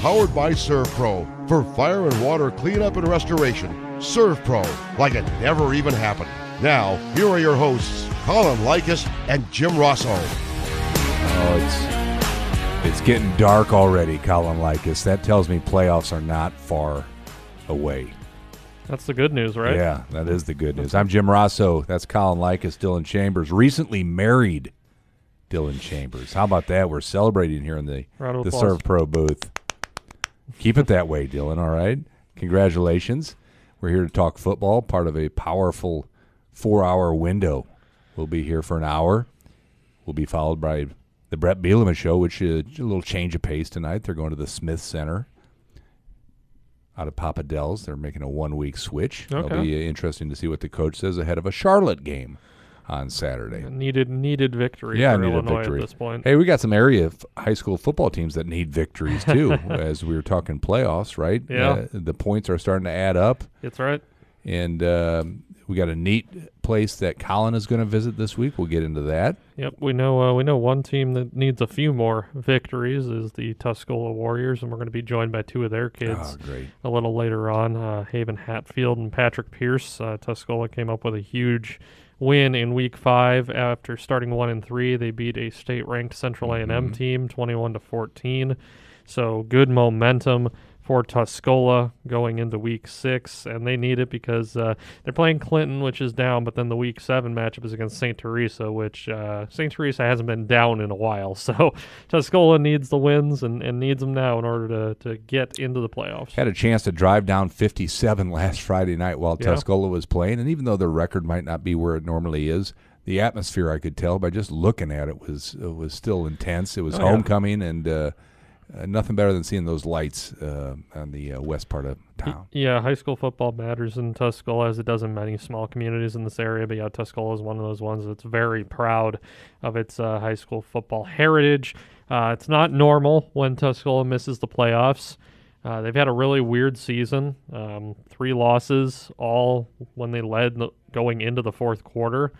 Powered by ServPro for fire and water cleanup and restoration. ServPro, like it never even happened. Now, here are your hosts, Colin Likas and Jim Rosso. Oh, it's it's getting dark already, Colin Likas. That tells me playoffs are not far away. That's the good news, right? Yeah, that is the good news. I'm Jim Rosso. That's Colin Likas, Dylan Chambers, recently married Dylan Chambers. How about that? We're celebrating here in the the applause. ServPro booth. Keep it that way, Dylan. All right. Congratulations. We're here to talk football, part of a powerful four hour window. We'll be here for an hour. We'll be followed by the Brett Bielema show, which is a little change of pace tonight. They're going to the Smith Center out of Papa Del's. They're making a one week switch. Okay. It'll be uh, interesting to see what the coach says ahead of a Charlotte game on Saturday. Needed needed victory Yeah, for needed Illinois victory. at this point. Hey, we got some area f- high school football teams that need victories too, as we were talking playoffs, right? Yeah. Uh, the points are starting to add up, That's right. and um, we got a neat place that Colin is going to visit this week. We'll get into that. Yep, we know uh, we know one team that needs a few more victories is the Tuscola Warriors, and we're going to be joined by two of their kids Oh, a little later on. Uh, Haven Hatfield and Patrick Pierce. Uh, Tuscola came up with a huge win in Week Five after starting one and three. They beat a state-ranked Central A&M mm-hmm. team, twenty-one to fourteen. So good momentum for Tuscola going into Week Six, and they need it because uh, they're playing Clinton, which is down, but then the Week Seven matchup is against St. Teresa, which uh, St. Teresa hasn't been down in a while. So Tuscola needs the wins and, and needs them now in order to, to get into the playoffs. Had a chance to drive down 57 last Friday night while Yeah. Tuscola was playing, and even though their record might not be where it normally is, the atmosphere I could tell by just looking at it was it was still intense. It was Oh, yeah. homecoming, and uh, uh, nothing better than seeing those lights uh, on the uh, west part of town. Yeah, high school football matters in Tuscola as it does in many small communities in this area. But yeah, Tuscola is one of those ones that's very proud of its uh, high school football heritage. Uh, it's not normal when Tuscola misses the playoffs. Uh, they've had a really weird season. Um, three losses, all when they led going into the fourth quarter.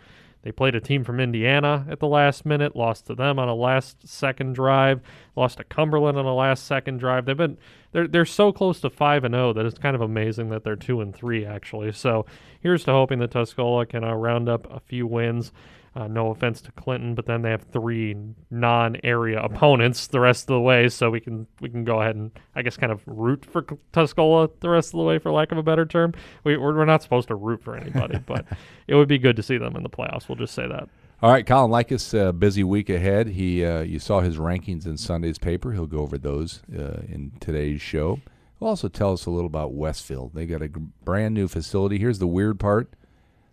They played a team from Indiana at the last minute, lost to them on a last second drive, lost to Cumberland on a last second drive. They've been they're they're so close to five and zero that it's kind of amazing that they're two and three actually. So here's to hoping that Tuscola can uh, round up a few wins. Uh, no offense to Clinton, but then they have three non-area opponents the rest of the way, so we can we can go ahead and I guess kind of root for Tuscola the rest of the way, for lack of a better term. We, we're, we're not supposed to root for anybody, but it would be good to see them in the playoffs. We'll just say that. All right, Colin Likas, uh, busy week ahead. He, uh, you saw his rankings in Sunday's paper. He'll go over those uh, in today's show. He'll also tell us a little about Westville. They got a g- brand new facility. Here's the weird part: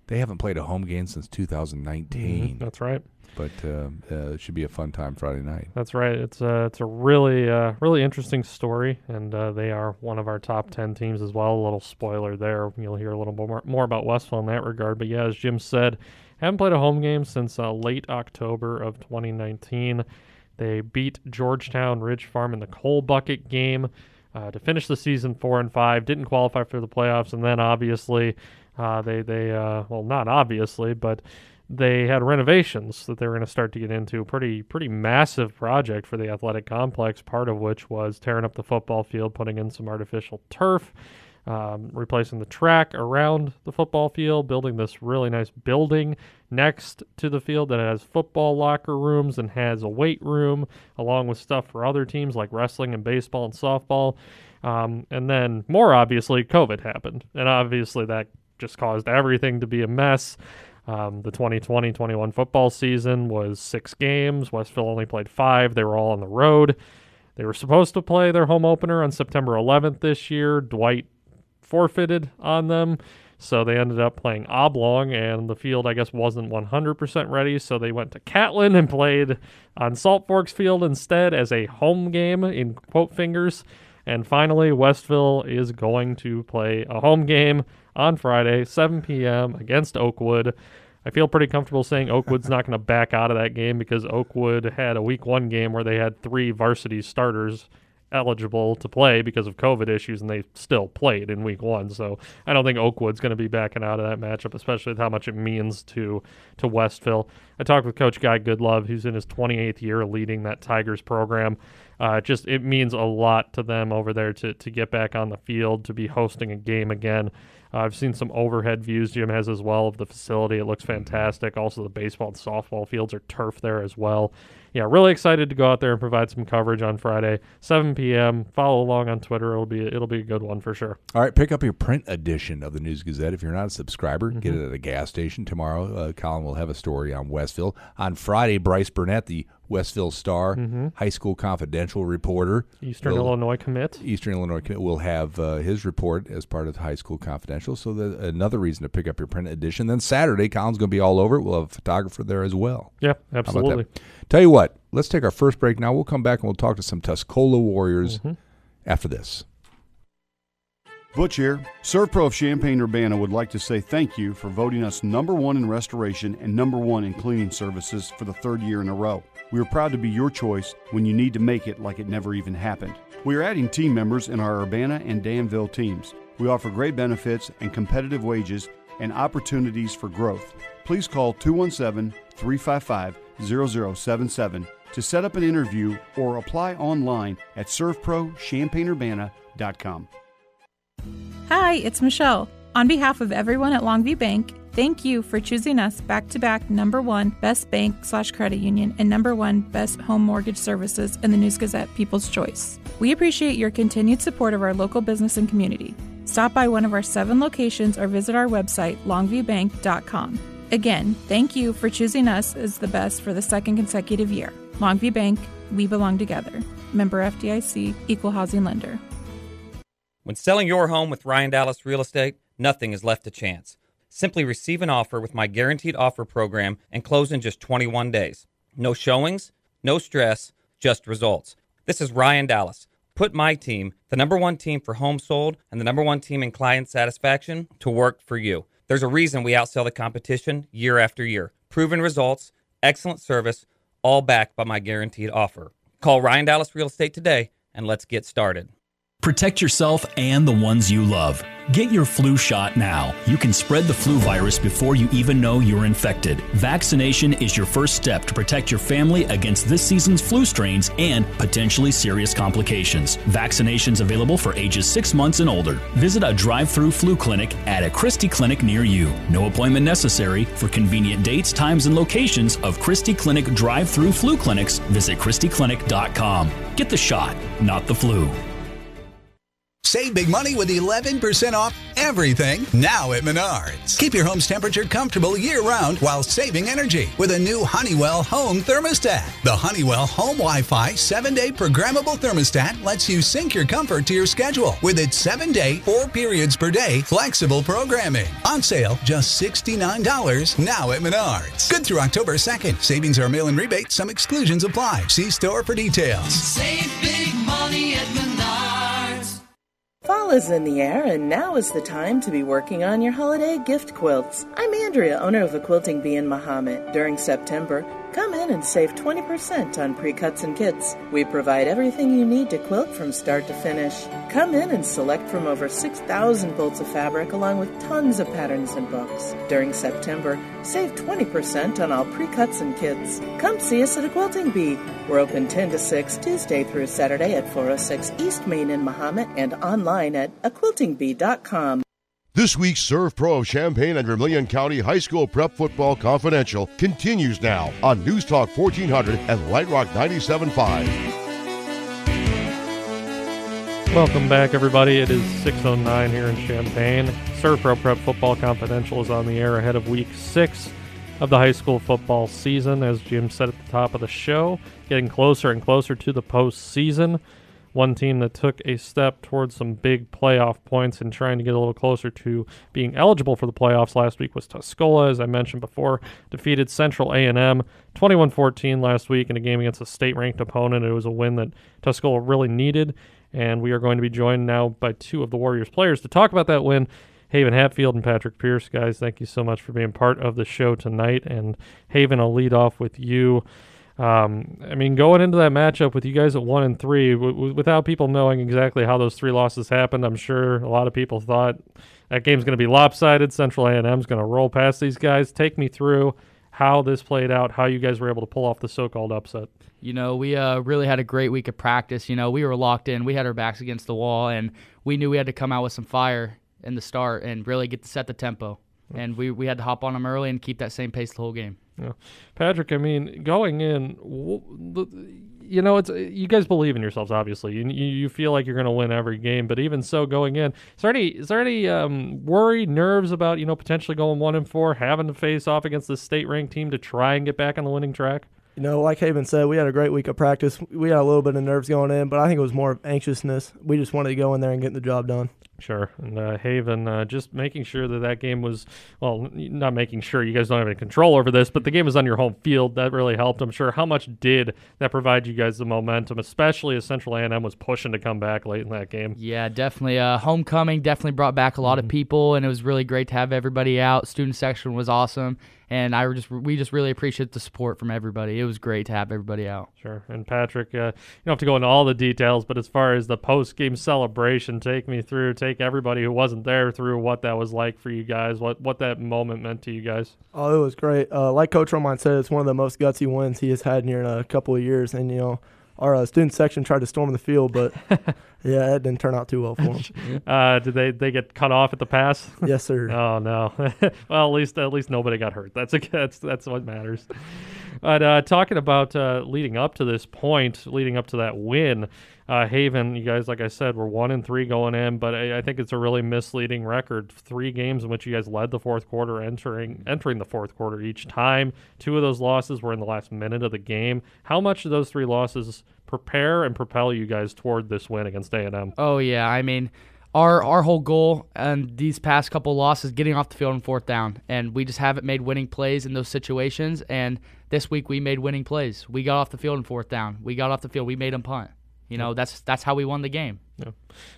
they haven't played a home game since 2019. That's right. But uh, uh, it should be a fun time Friday night. That's right. It's a it's a really uh, really interesting story, and uh, they are one of our top ten teams as well. A little spoiler there. You'll hear a little more more about Westville in that regard. But yeah, as Jim said, haven't played a home game since uh, late October of 2019. They beat Georgetown Ridge Farm in the coal bucket game uh, to finish the season four and five. Didn't qualify for the playoffs, and then obviously uh, they they uh, well not obviously, but they had renovations that they were going to start to get into. Pretty pretty massive project for the athletic complex. Part of which was tearing up the football field, putting in some artificial turf, um, replacing the track around the football field, building this really nice building next to the field that has football locker rooms and has a weight room, along with stuff for other teams like wrestling and baseball and softball. Um, and then, more obviously, COVID happened, and obviously that just caused everything to be a mess. Um, the 2020 21 football season was six games. Westville only played five. They were all on the road. They were supposed to play their home opener on September 11th this year. Dwight forfeited on them. So they ended up playing Oblong, and the field, I guess, wasn't 100% ready. So they went to Catlin and played on Salt Forks Field instead as a home game in quote fingers. And finally, Westville is going to play a home game on Friday, 7 p.m. against Oakwood. I feel pretty comfortable saying Oakwood's not going to back out of that game because Oakwood had a week one game where they had three varsity starters eligible to play because of COVID issues, and they still played in week one. So I don't think Oakwood's going to be backing out of that matchup, especially with how much it means to to Westville. I talked with Coach Guy Goodlove, who's in his 28th year leading that Tigers program. Uh, just it means a lot to them over there to to get back on the field, to be hosting a game again. Uh, I've seen some overhead views Jim has as well of the facility. It looks fantastic. Also, the baseball and softball fields are turf there as well yeah, really excited to go out there and provide some coverage on Friday, 7 p.m. Follow along on Twitter. It'll be it'll be a good one for sure. All right, pick up your print edition of the News Gazette. If you're not a subscriber, Mm-hmm. get it at a gas station tomorrow. Uh, Colin will have a story on Westville on Friday. Bryce Burnett, the Westville Star, high school confidential reporter, Mm-hmm. Eastern will- Illinois commit. Eastern Illinois commit will have uh, his report as part of the High School Confidential. So that another reason to pick up your print edition. Then Saturday, Colin's going to be all over it. We'll have a photographer there as well. Yeah, absolutely. Tell you what, let's take our first break now. We'll come back and we'll talk to some Tuscola Warriors Mm-hmm. after this. Butch here. ServPro of Champaign Urbana would like to say thank you for voting us number one in restoration and number one in cleaning services for the third year in a row. We are proud to be your choice when you need to make it like it never even happened. We are adding team members in our Urbana and Danville teams. We offer great benefits and competitive wages and opportunities for growth. Please call 217 355 0077 to set up an interview or apply online at servprochampaignurbana.com. Hi, it's Michelle. On behalf of everyone at Longview Bank, thank you for choosing us back to back number one best bank slash credit union and number one best home mortgage services in the News Gazette People's Choice. We appreciate your continued support of our local business and community. Stop by one of our seven locations or visit our website, longviewbank.com. Again, thank you for choosing us as the best for the second consecutive year. Longview Bank, we belong together. Member FDIC, equal housing lender. When selling your home with Ryan Dallas Real Estate, nothing is left to chance. Simply receive an offer with my guaranteed offer program and close in just 21 days. No showings, no stress, just results. This is Ryan Dallas. Put my team, the number one team for homes sold and the number one team in client satisfaction, to work for you. There's a reason we outsell the competition year after year. Proven results, excellent service, all backed by my guaranteed offer. Call Ryan Dallas Real Estate today and let's get started. Protect yourself and the ones you love. Get your flu shot now. You can spread the flu virus before you even know you're infected. Vaccination is your first step to protect your family against this season's flu strains and potentially serious complications. Vaccinations available for ages 6 months and older. Visit a drive-through flu clinic at a Christie clinic near you. No appointment necessary. For convenient dates, times, and locations of Christie Clinic drive-through flu clinics, visit christieclinic.com. Get the shot, not the flu. Save big money with 11% off everything now at Menards. Keep your home's temperature comfortable year round while saving energy with a new Honeywell Home Thermostat. The Honeywell Home Wi Fi 7 day programmable thermostat lets you sync your comfort to your schedule with its 7 day, 4 periods per day flexible programming. On sale just $69 now at Menards. Good through October 2nd. Savings are mail in rebate, some exclusions apply. See store for details. Save big money at Menards. Fall is in the air, and now is the time to be working on your holiday gift quilts. I'm Andrea, owner of the Quilting Bee in Mahomet. During September, come in and save 20% on pre-cuts and kits. We provide everything you need to quilt from start to finish. Come in and select from over 6,000 bolts of fabric along with tons of patterns and books. During September, save 20% on all pre-cuts and kits. Come see us at a Quilting Bee. We're open 10 to 6 Tuesday through Saturday at 406 East Main in Mahomet and online at aquiltingbee.com. This week's ServPro of Champaign and Vermilion County High School Prep Football Confidential continues now on News Talk 1400 and Light Rock 97.5. Welcome back, everybody. It is 6.09 here in Champaign. ServPro Prep Football Confidential is on the air ahead of week six of the high school football season. As Jim said at the top of the show, getting closer and closer to the postseason. One team that took a step towards some big playoff points and trying to get a little closer to being eligible for the playoffs last week was Tuscola, as I mentioned before, defeated Central A&M 21-14 last week in a game against a state-ranked opponent. It was a win that Tuscola really needed And we are going to be joined now by two of the Warriors players to talk about that win. Haven Hatfield and Patrick Pierce, guys, thank you so much for being part of the show tonight. And Haven, I'll lead off with you. Um, I mean, going into that matchup with you guys at one and three, w- w- without people knowing exactly how those three losses happened, I'm sure a lot of people thought that game's going to be lopsided. Central A&M's going to roll past these guys. Take me through how this played out, how you guys were able to pull off the so-called upset. You know, we uh, really had a great week of practice. You know, we were locked in. We had our backs against the wall, and we knew we had to come out with some fire in the start and really get to set the tempo. And we, we had to hop on them early and keep that same pace the whole game. Yeah. Patrick, I mean, going in, you know, it's you guys believe in yourselves. Obviously, you you, feel like you're going to win every game. But even so, going in, is there any is there any um, worry, nerves about you know potentially going one and four, having to face off against this state ranked team to try and get back on the winning track? You know, like Haven said, we had a great week of practice. We had a little bit of nerves going in, but I think it was more of anxiousness. We just wanted to go in there and get the job done. Sure. And uh, Haven, uh, just making sure that that game was, well, not making sure you guys don't have any control over this, but the game was on your home field. That really helped, I'm sure. How much did that provide you guys the momentum, especially as Central A&M was pushing to come back late in that game? Yeah, definitely. Uh, homecoming definitely brought back a lot of people, and it was really great to have everybody out. Student section was awesome, and I just we just really appreciate the support from everybody. It was great to have everybody out. Sure. And Patrick, uh, you don't have to go into all the details, but as far as the post game celebration, take me through, take everybody who wasn't there through what that was like for you guys, what, what that moment meant to you guys. Oh, it was great. Uh, like Coach Romine said, it's one of the most gutsy wins he has had here in a couple of years. And, you know, our uh, student section tried to storm the field, but yeah, it didn't turn out too well for them. Uh, did they, they get cut off at the pass? yes, sir. Oh no. well, at least at least nobody got hurt. That's a, that's that's what matters. But uh, talking about uh, leading up to this point, leading up to that win, uh, Haven, you guys, like I said, were one and three going in, but I, I think it's a really misleading record. Three games in which you guys led the fourth quarter, entering entering the fourth quarter each time. Two of those losses were in the last minute of the game. How much do those three losses prepare and propel you guys toward this win against A and M? Oh yeah, I mean, our our whole goal and these past couple losses getting off the field on fourth down, and we just haven't made winning plays in those situations. And this week we made winning plays. We got off the field on fourth down. We got off the field. We made them punt. You know, that's that's how we won the game. Yeah.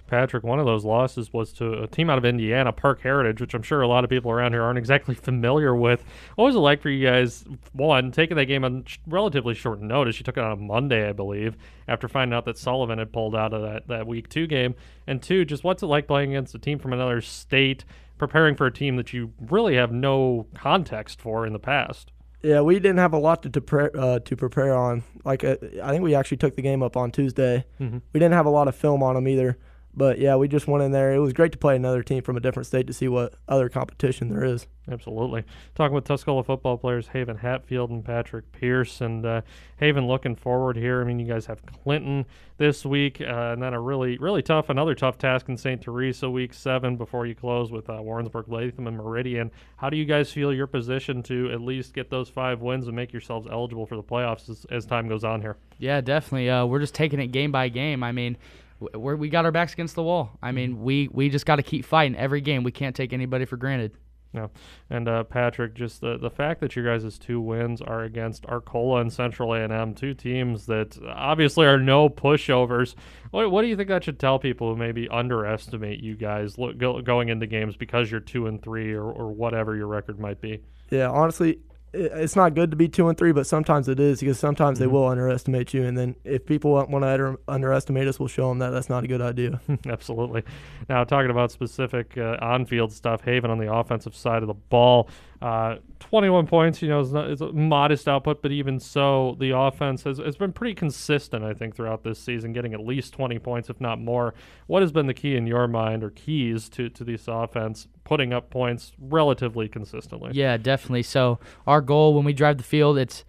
Patrick, one of those losses was to a team out of Indiana, Park Heritage, which I'm sure a lot of people around here aren't exactly familiar with. What was it like for you guys, one, taking that game on relatively short notice? You took it on a Monday, I believe, after finding out that Sullivan had pulled out of that, that week two game. And two, just what's it like playing against a team from another state, preparing for a team that you really have no context for in the past? Yeah, we didn't have a lot to to, pre- uh, to prepare on. Like, uh, I think we actually took the game up on Tuesday. Mhm. We didn't have a lot of film on them either. But yeah, we just went in there. It was great to play another team from a different state to see what other competition there is. Absolutely. Talking with Tuscola football players Haven Hatfield and Patrick Pierce. And uh, Haven looking forward here. I mean, you guys have Clinton this week, uh, and then a really, really tough, another tough task in St. Teresa week seven before you close with uh, Warrensburg, Latham, and Meridian. How do you guys feel your position to at least get those five wins and make yourselves eligible for the playoffs as, as time goes on here? Yeah, definitely. Uh, we're just taking it game by game. I mean, w- we're, we got our backs against the wall. I mean, we, we just got to keep fighting every game. We can't take anybody for granted. Yeah, and uh, Patrick, just the the fact that your guys' two wins are against Arcola and Central A&M, two teams that obviously are no pushovers. What what do you think that should tell people who maybe underestimate you guys lo- go, going into games because you're two and three or, or whatever your record might be? Yeah, honestly, i- it's not good to be two and three, but sometimes it is because sometimes they Mhm. will underestimate you, and then if people want to under, underestimate us, we'll show them that that's not a good idea. Absolutely. Now, talking about specific uh, on-field stuff, Haven on the offensive side of the ball, uh, 21 points. You know, is, not, is a modest output, but even so, the offense has, has been pretty consistent. I think throughout this season, getting at least 20 points, if not more. What has been the key in your mind, or keys to to this offense, putting up points relatively consistently? Yeah, definitely. So our goal when we drive the field, it's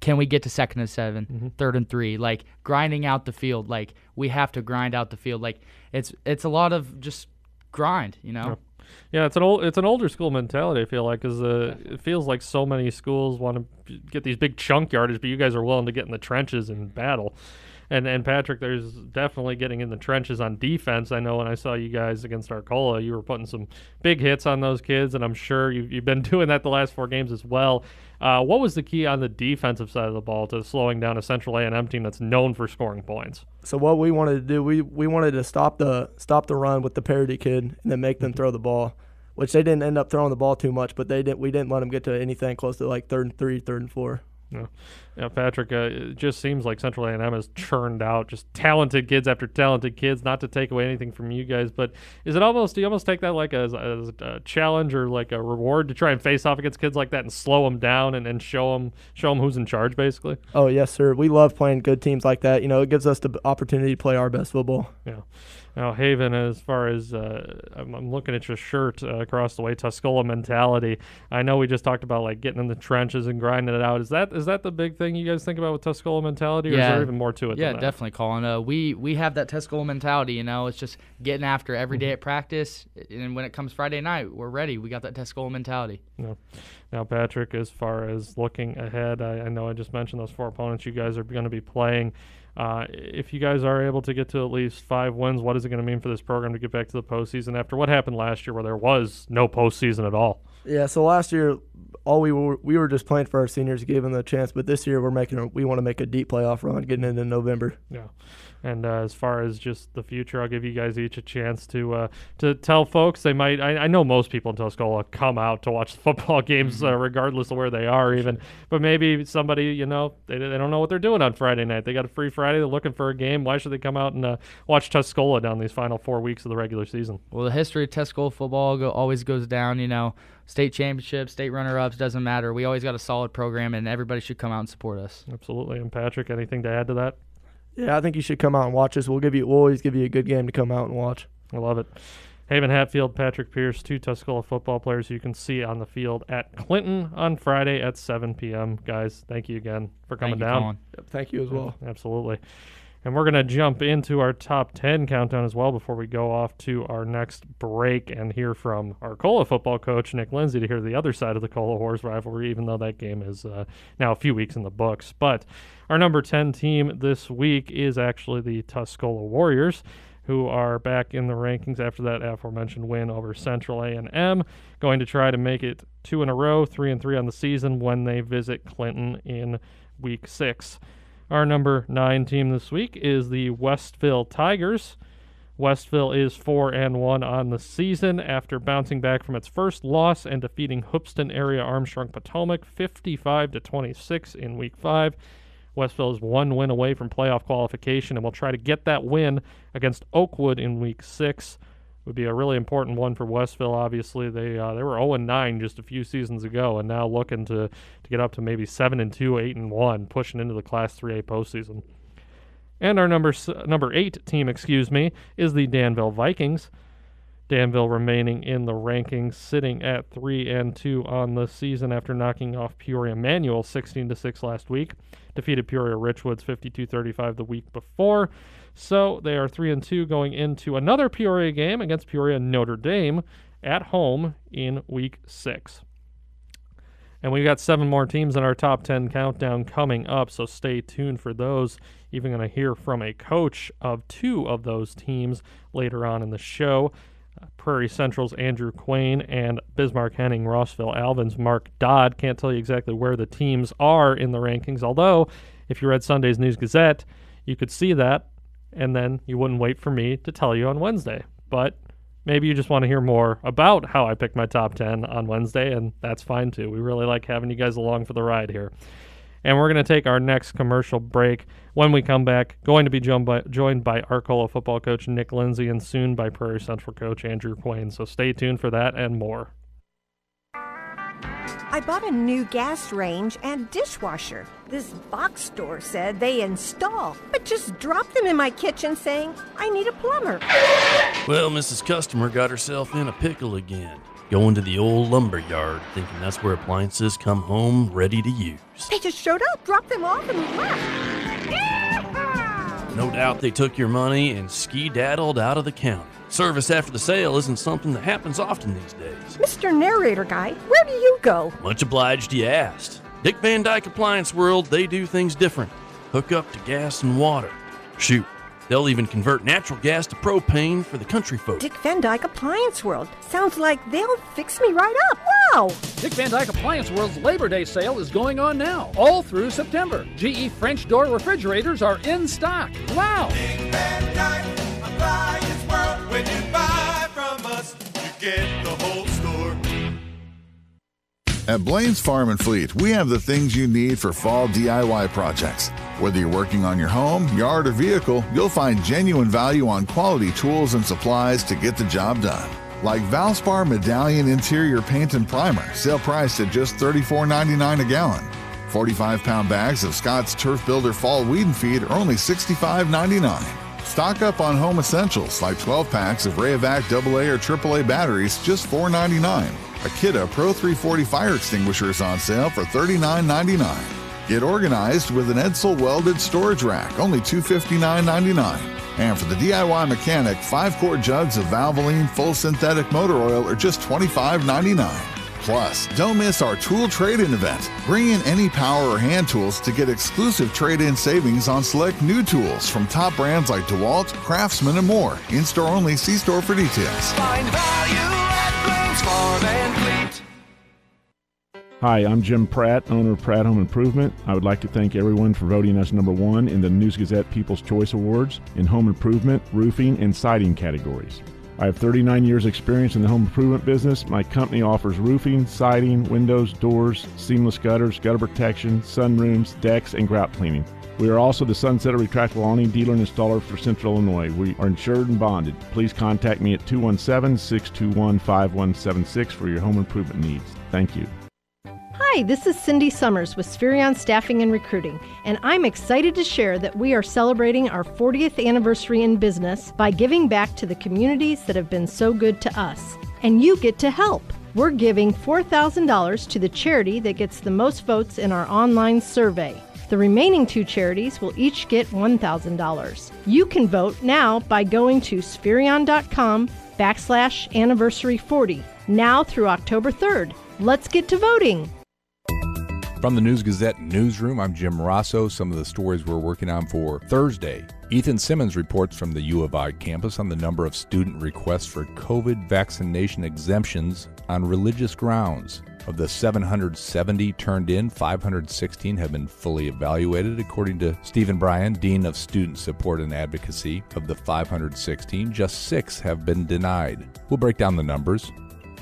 can we get to second and 7 Mhm. third and three, like grinding out the field. Like we have to grind out the field. Like it's it's a lot of just grind, you know. Yeah, it's an old, it's an older school mentality. I feel like, because uh, it feels like so many schools want to get these big chunk yardage, but you guys are willing to get in the trenches and battle. And and Patrick, there's definitely getting in the trenches on defense. I know when I saw you guys against Arcola, you were putting some big hits on those kids, and I'm sure you've, you've been doing that the last four games as well. Uh, what was the key on the defensive side of the ball to slowing down a Central A&M team that's known for scoring points? So what we wanted to do, we we wanted to stop the stop the run with the parity kid and then make them throw the ball, which they didn't end up throwing the ball too much, but they didn't. We didn't let them get to anything close to like third and three, third and four. Yeah, yeah Patrick. Uh, it just seems like Central A&M has churned out just talented kids after talented kids. Not to take away anything from you guys, but is it almost? Do you almost take that like as, as a challenge or like a reward to try and face off against kids like that and slow them down and, and show them show them who's in charge, basically? Oh yes, sir. We love playing good teams like that. You know, it gives us the opportunity to play our best football. Yeah. Now, Haven, as far as uh, I'm, I'm, looking at your shirt uh, across the way, Tuscola mentality. I know we just talked about like getting in the trenches and grinding it out. Is that is that the big thing you guys think about with Tuscola mentality, or yeah. is there even more to it? Yeah, definitely, Colin. Uh, we we have that Tuscola mentality. You know, it's just getting after every day mm-hmm. at practice, and when it comes Friday night, we're ready. We got that Tuscola mentality. Yeah. Now, Patrick, as far as looking ahead, I, I know I just mentioned those four opponents you guys are going to be playing. Uh, if you guys are able to get to at least five wins, what is it going to mean for this program to get back to the postseason after what happened last year, where there was no postseason at all? Yeah, so last year, all we were we were just playing for our seniors, give them the chance. But this year, we're making we want to make a deep playoff run, getting into November. Yeah. And uh, as far as just the future, I'll give you guys each a chance to uh, to tell folks they might. I, I, know most people in Tuscola come out to watch the football games, uh, mm-hmm. regardless of where they are, even. But maybe somebody, you know, they, they don't know what they're doing on Friday night. They got a free Friday. They're looking for a game. Why should they come out and uh, watch Tuscola down these final four weeks of the regular season? Well, the history of Tuscola football go, always goes down. You know, state championships, state runner-ups doesn't matter. We always got a solid program, and everybody should come out and support us. Absolutely. And Patrick, anything to add to that? Yeah, I think you should come out and watch us. We'll give you, we'll always give you a good game to come out and watch. I love it. Haven Hatfield, Patrick Pierce, two Tuscola football players you can see on the field at Clinton on Friday at 7 p.m. Guys, thank you again for coming thank down. Yep, thank you as well. Yeah, absolutely. And we're going to jump into our top 10 countdown as well before we go off to our next break and hear from Arcola football coach, Nick Lindsay, to hear the other side of the Cola Horse rivalry, even though that game is uh, now a few weeks in the books. But our number 10 team this week is actually the Tuscola Warriors who are back in the rankings after that aforementioned win over Central A&M, going to try to make it two in a row, three and three on the season when they visit Clinton in week six. Our number nine team this week is the Westville Tigers. Westville is four and one on the season after bouncing back from its first loss and defeating Hoopeston area Armstrong Potomac 55 to 26 in week five. Westville is one win away from playoff qualification and will try to get that win against Oakwood in week six would be a really important one for Westville. Obviously, they uh, they were 0 9 just a few seasons ago, and now looking to to get up to maybe 7 and 2, 8 and 1, pushing into the Class 3A postseason. And our number number eight team, excuse me, is the Danville Vikings. Danville remaining in the rankings, sitting at three and two on the season after knocking off Peoria Manual 16 to six last week. Defeated Peoria Richwoods 52-35 the week before. So they are 3 and 2 going into another Peoria game against Peoria Notre Dame at home in week 6. And we've got seven more teams in our top 10 countdown coming up, so stay tuned for those. Even going to hear from a coach of two of those teams later on in the show. Uh, Prairie Central's Andrew Quain and Bismarck Henning Rossville Alvin's Mark Dodd. Can't tell you exactly where the teams are in the rankings, although if you read Sunday's News Gazette, you could see that and then you wouldn't wait for me to tell you on Wednesday. But maybe you just want to hear more about how I picked my top 10 on Wednesday, and that's fine too. We really like having you guys along for the ride here. And we're going to take our next commercial break. When we come back, going to be joined by, joined by Arcola football coach Nick Lindsay and soon by Prairie Central coach Andrew Quain. So stay tuned for that and more. I bought a new gas range and dishwasher. This box store said they install, but just dropped them in my kitchen saying, I need a plumber. Well, Mrs. Customer got herself in a pickle again. Going to the old lumber yard, thinking that's where appliances come home ready to use. They just showed up, dropped them off, and left. Yeah! No doubt they took your money and ski daddled out of the county. Service after the sale isn't something that happens often these days. Mr. Narrator Guy, where do you go? Much obliged you asked. Dick Van Dyke Appliance World, they do things different. Hook up to gas and water. Shoot, they'll even convert natural gas to propane for the country folk. Dick Van Dyke Appliance World. Sounds like they'll fix me right up. Wow! Dick Van Dyke Appliance World's Labor Day sale is going on now, all through September. GE French door refrigerators are in stock. Wow! World. When you buy from us, you get the whole store. At Blaine's Farm and Fleet, we have the things you need for fall DIY projects. Whether you're working on your home, yard, or vehicle, you'll find genuine value on quality tools and supplies to get the job done. Like Valspar Medallion Interior Paint and Primer, sale priced at just $34.99 a gallon. 45 pound bags of Scott's Turf Builder Fall Weed and Feed are only $65.99. Stock up on home essentials like 12 packs of Rayovac AA or AAA batteries, just $4.99. A Kidde Pro 340 fire extinguisher is on sale for $39.99. Get organized with an Edsal welded storage rack, only $259.99. And for the DIY mechanic, 5 quart jugs of Valvoline full synthetic motor oil are just $25.99. Plus, don't miss our tool trade in event. Bring in any power or hand tools to get exclusive trade in savings on select new tools from top brands like DeWalt, Craftsman, and more. In store only, see store for details. Find value at Blaine's Farm. Hi, I'm Jim Pratt, owner of Pratt Home Improvement. I would like to thank everyone for voting us number one in the News Gazette People's Choice Awards in home improvement, roofing, and siding categories. I have 39 years' experience in the home improvement business. My company offers roofing, siding, windows, doors, seamless gutters, gutter protection, sunrooms, decks, and grout cleaning. We are also the Sunsetter Retractable Awning dealer and installer for Central Illinois. We are insured and bonded. Please contact me at 217 621 5176 for your home improvement needs. Thank you. Hi, this is Cindy Summers with Spherion Staffing and Recruiting, and I'm excited to share that we are celebrating our 40th anniversary in business by giving back to the communities that have been so good to us. And you get to help. We're giving $4,000 to the charity that gets the most votes in our online survey. The remaining two charities will each get $1,000. You can vote now by going to spherion.com backslash anniversary 40 now through October 3rd. Let's get to voting. From the News Gazette newsroom, I'm Jim Rosso. Some of the stories we're working on for Thursday. Ethan Simmons reports from the U of I campus on the number of student requests for COVID vaccination exemptions on religious grounds. Of the 770 turned in, 516 have been fully evaluated, according to Stephen Bryan, Dean of Student Support and Advocacy. Of the 516, just six have been denied. We'll break down the numbers.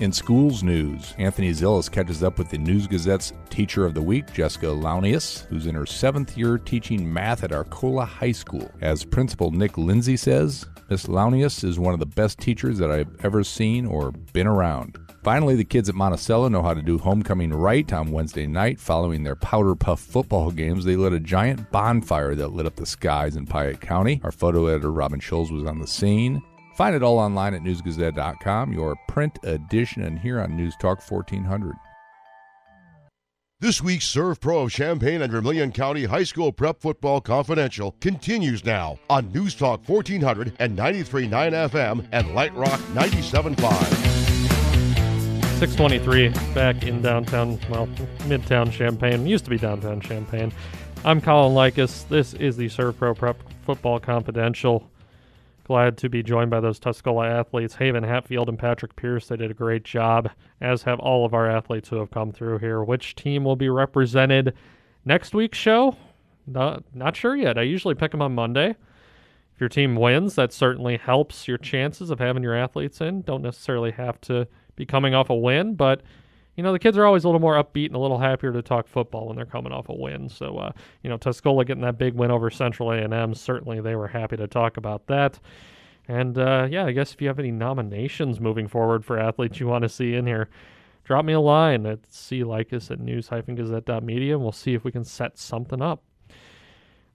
In schools news, Anthony Zillis catches up with the News Gazette's Teacher of the Week, Jessica Launius, who's in her seventh year teaching math at Arcola High School. As Principal Nick Lindsay says, Miss Launius is one of the best teachers that I've ever seen or been around. Finally, the kids at Monticello know how to do homecoming right on Wednesday night. Following their Powder Puff football games, they lit a giant bonfire that lit up the skies in Piatt County. Our photo editor, Robin Scholz, was on the scene. Find it all online at newsgazette.com, your print edition, and here on News Talk 1400. This week's ServPro of Champaign and Vermilion County High School Prep Football Confidential continues now on News Talk 1400 and 93.9 FM and Light Rock 97.5. 623 back in downtown, well, midtown Champaign. Used to be downtown Champaign. I'm Colin Likas. This is the ServPro Prep Football Confidential. Glad to be joined by those Tuscola athletes, Haven Hatfield and Patrick Pierce. They did a great job, as have all of our athletes who have come through here. Which team will be represented next week's show? Not, not sure yet. I usually pick them on Monday. If your team wins, that certainly helps your chances of having your athletes in. Don't necessarily have to be coming off a win, but you know the kids are always a little more upbeat and a little happier to talk football when they're coming off a win. So uh, you know Tuscola getting that big win over Central A&M, certainly they were happy to talk about that. And uh, yeah, I guess if you have any nominations moving forward for athletes you want to see in here, drop me a line at clikas at news-gazette.media, and we'll see if we can set something up.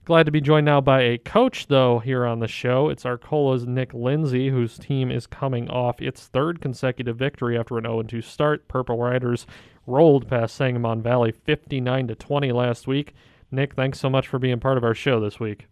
Glad to be joined now by a coach, though, here on the show. It's Arcola's Nick Lindsay, whose team is coming off its third consecutive victory after an 0-2 start. Purple Riders rolled past Sangamon Valley 59 to 20 last week. Nick, thanks so much for being part of our show this week.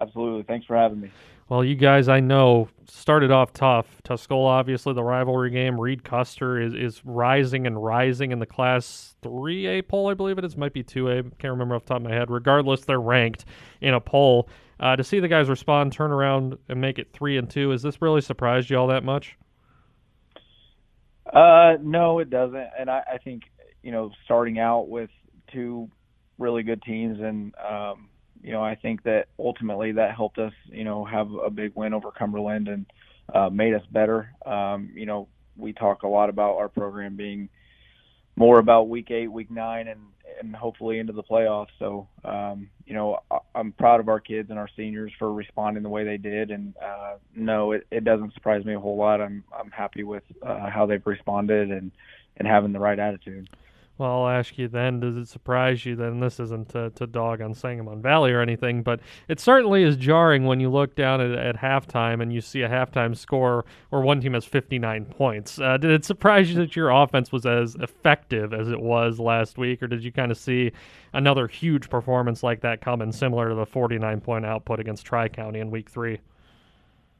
absolutely. Thanks for having me. Well, you guys, I know, started off tough. Tuscola, obviously, the rivalry game. Reed Custer is, is rising and rising in the Class 3A poll, I believe it is. Might be 2A. Can't remember off the top of my head. Regardless, they're ranked in a poll. Uh, to see the guys respond, turn around, and make it 3 and 2, has this really surprised you all that much? Uh, no, it doesn't. And I, I think, you know, starting out with two really good teams and, um, you know, I think that ultimately that helped us, you know, have a big win over Cumberland and uh, made us better. Um, you know, we talk a lot about our program being more about week eight, week nine, and and hopefully into the playoffs. So, um, you know, I'm proud of our kids and our seniors for responding the way they did. And uh, no, it, it doesn't surprise me a whole lot. I'm I'm happy with uh, how they've responded and and having the right attitude. Well, I'll ask you then, does it surprise you then? This isn't to, to dog on Sangamon Valley or anything, but it certainly is jarring when you look down at, at halftime and you see a halftime score where one team has 59 points. Uh, did it surprise you that your offense was as effective as it was last week, or did you kind of see another huge performance like that coming, similar to the 49 point output against Tri County in week three?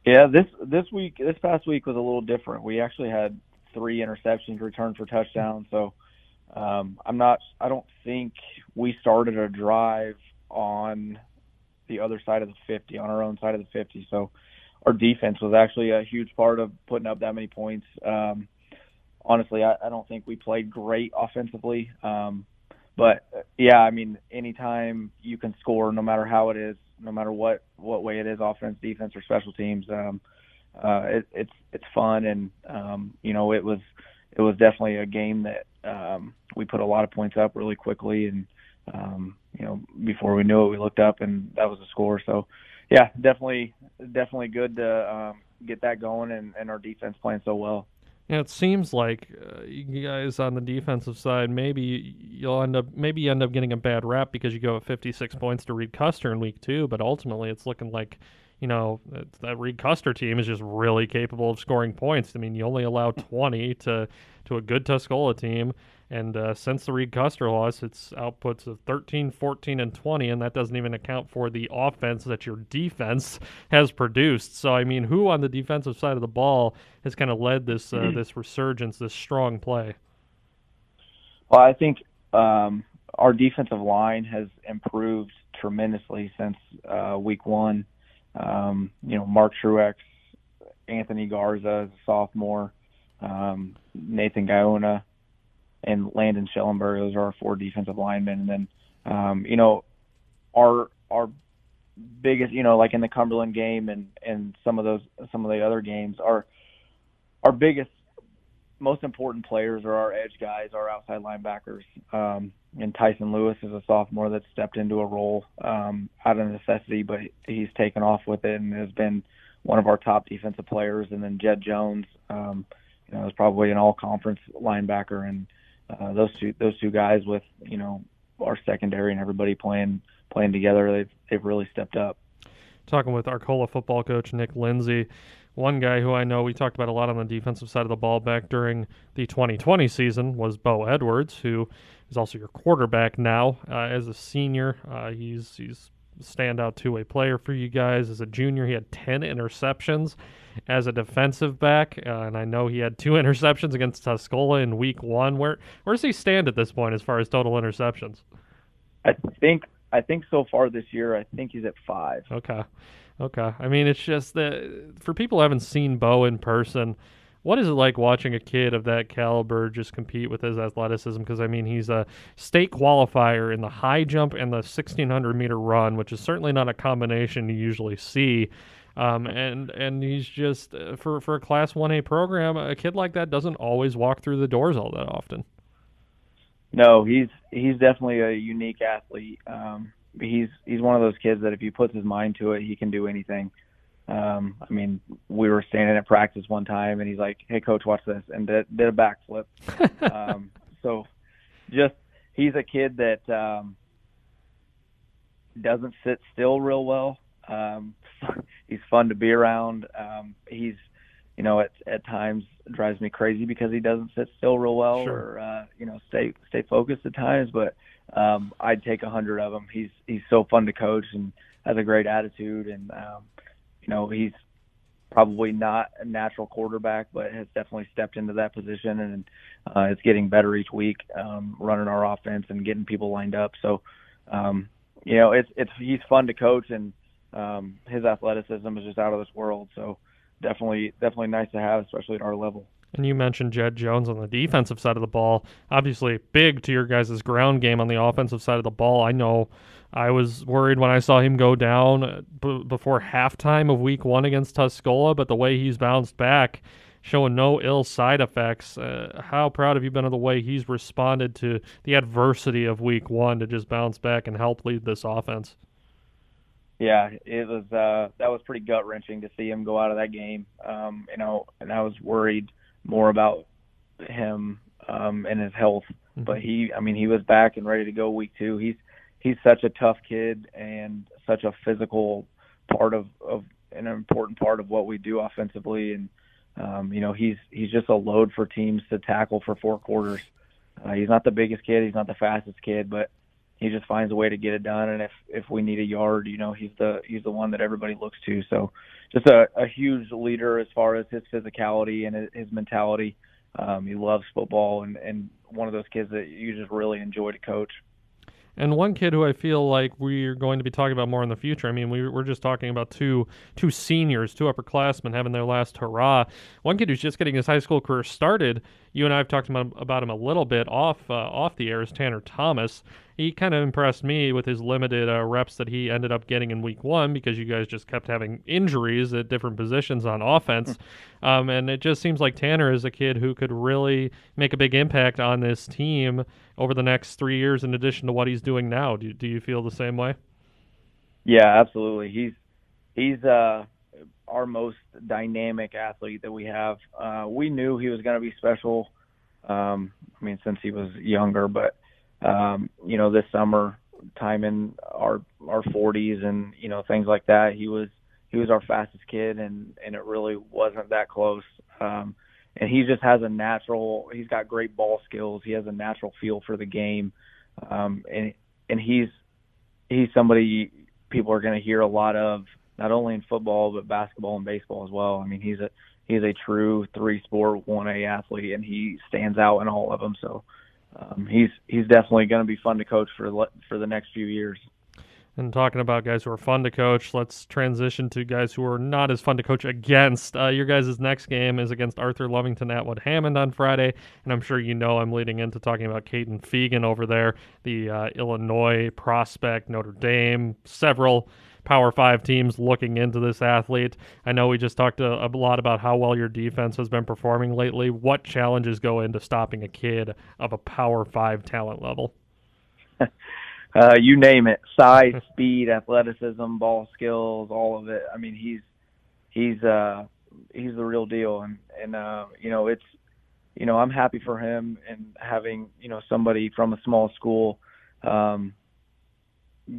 Yeah, this this week, this past week was a little different. We actually had three interceptions returned for touchdowns, so um, I'm not. I don't think we started a drive on the other side of the 50, on our own side of the 50. So our defense was actually a huge part of putting up that many points. Um, honestly, I, I don't think we played great offensively. Um, but yeah, I mean, anytime you can score, no matter how it is, no matter what what way it is, offense, defense, or special teams, um, uh, it, it's it's fun, and um, you know, it was it was definitely a game that um, we put a lot of points up really quickly, and um, you know before we knew it, we looked up and that was a score. So yeah, definitely definitely good to um, get that going, and, and our defense playing so well. Yeah, it seems like uh, you guys on the defensive side, maybe you'll end up maybe you end up getting a bad rap because you go at 56 points to Reed Custer in week two, but ultimately it's looking like you know, that Reed Custer team is just really capable of scoring points. I mean, you only allow 20 to to a good Tuscola team, and uh, since the Reed Custer loss, it's outputs of 13, 14, and 20, and that doesn't even account for the offense that your defense has produced. So, I mean, who on the defensive side of the ball has kind of led this uh, this resurgence, this strong play? Well, I think um, our defensive line has improved tremendously since uh, week one. Um, you know, Mark Truex, Anthony Garza, sophomore, um, Nathan Gaona, and Landon Schellenberg. Those are our four defensive linemen. And then, um, you know, our our biggest, you know, like in the Cumberland game and and some of those some of the other games, our our biggest, most important players are our edge guys, our outside linebackers. Um, and Tyson Lewis is a sophomore that stepped into a role um, out of necessity, but he's taken off with it and has been one of our top defensive players. And then Jed Jones, um, you know, is probably an all-conference linebacker, and uh, those two those two guys with you know our secondary and everybody playing playing together, they've they've really stepped up. Talking with Arcola football coach Nick Lindsay, one guy who I know we talked about a lot on the defensive side of the ball back during the 2020 season was Bo Edwards, who is also your quarterback now uh, as a senior. Uh, he's he's standout two-way player for you guys. As a junior, he had 10 interceptions as a defensive back, uh, and I know he had two interceptions against Tuscola in Week One. Where where does he stand at this point as far as total interceptions? I think I think so far this year, I think he's at five. Okay. Okay. I mean, it's just that for people who haven't seen Bo in person, what is it like watching a kid of that caliber just compete with his athleticism? Because, I mean, he's a state qualifier in the high jump and the 1600 meter run, which is certainly not a combination you usually see. Um, and and he's just uh, for for a class 1A program, a kid like that doesn't always walk through the doors all that often. No, he's he's definitely a unique athlete. Um, he's he's one of those kids that if he puts his mind to it, he can do anything. Um, I mean, we were standing at practice one time, and he's like, "Hey, coach, watch this," and did, did a backflip. um, so, just he's a kid that um, doesn't sit still real well. Um, he's fun to be around. Um, he's, you know, at at times drives me crazy because he doesn't sit still real well Sure. or uh, you know stay stay focused at times. But um, I'd take a hundred of him. He's he's so fun to coach and has a great attitude, and um, you know he's probably not a natural quarterback, but has definitely stepped into that position and uh, is getting better each week, um, running our offense and getting people lined up. So, um, you know, it's it's he's fun to coach, and um, his athleticism is just out of this world. So, definitely definitely nice to have, especially at our level. And you mentioned Jed Jones on the defensive side of the ball. Obviously, big to your guys' ground game on the offensive side of the ball. I know I was worried when I saw him go down uh, b- before halftime of week one against Tuscola, but the way he's bounced back, showing no ill side effects. Uh, how proud have you been of the way he's responded to the adversity of week one to just bounce back and help lead this offense? Yeah, it was uh, that was pretty gut wrenching to see him go out of that game. Um, you know, and I was worried more about him um, and his health. Mm-hmm. But he, I mean, he was back and ready to go week two. He's he's such a tough kid and such a physical part of of an important part of what we do offensively. And um, you know, he's he's just a load for teams to tackle for four quarters. Uh, he's not the biggest kid. He's not the fastest kid, but he just finds a way to get it done. And if if we need a yard, you know, he's the he's the one that everybody looks to. So just a, a huge leader as far as his physicality and his mentality. Um, he loves football and and one of those kids that you just really enjoy to coach. And one kid who I feel like we're going to be talking about more in the future. I mean, we, we're just talking about two two seniors, two upperclassmen having their last hurrah. One kid who's just getting his high school career started. You and I have talked about, about him a little bit off uh, off the air. Is Tanner Thomas? He kind of impressed me with his limited uh, reps that he ended up getting in week one because you guys just kept having injuries at different positions on offense. Hmm. um, and it just seems like Tanner is a kid who could really make a big impact on this team over the next three years, in addition to what he's doing now. Do, do you feel the same way? Yeah, absolutely. He's he's uh, our most dynamic athlete that we have. Uh, we knew he was going to be special. Um, I mean, since he was younger, but um, you know, this summer, time in our our 40s and you know things like that, he was he was our fastest kid, and and it really wasn't that close. Um, and he just has a natural. He's got great ball skills. He has a natural feel for the game, um, and and he's he's somebody people are going to hear a lot of not only in football but basketball and baseball as well. I mean, he's a he's a true three sport one A athlete, and he stands out in all of them. So um, he's he's definitely going to be fun to coach for for the next few years. And talking about guys who are fun to coach, let's transition to guys who are not as fun to coach against. Uh, your guys' next game is against Arthur Lovington Atwood Hammond on Friday, and I'm sure you know I'm leading into talking about Caden Fegan over there, the uh, Illinois prospect, Notre Dame, several Power Five teams looking into this athlete. I know we just talked a, a, lot about how well your defense has been performing lately. What challenges go into stopping a kid of a Power Five talent level? uh, you name it: size, speed, athleticism, ball skills, all of it. I mean, he's he's uh, he's the real deal, and and uh, you know it's you know I'm happy for him and having you know somebody from a small school. Um,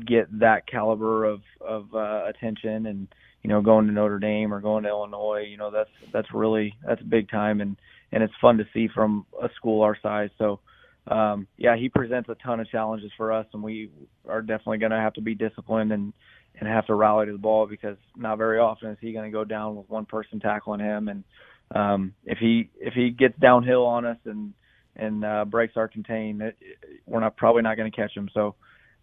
get that caliber of of uh, attention and you know going to Notre Dame or going to Illinois you know that's that's really that's big time and and it's fun to see from a school our size. So um yeah he presents a ton of challenges for us and we are definitely going to have to be disciplined and and have to rally to the ball because not very often is he going to go down with one person tackling him. And um if he if he gets downhill on us and and uh breaks our contain it, we're not probably not going to catch him. So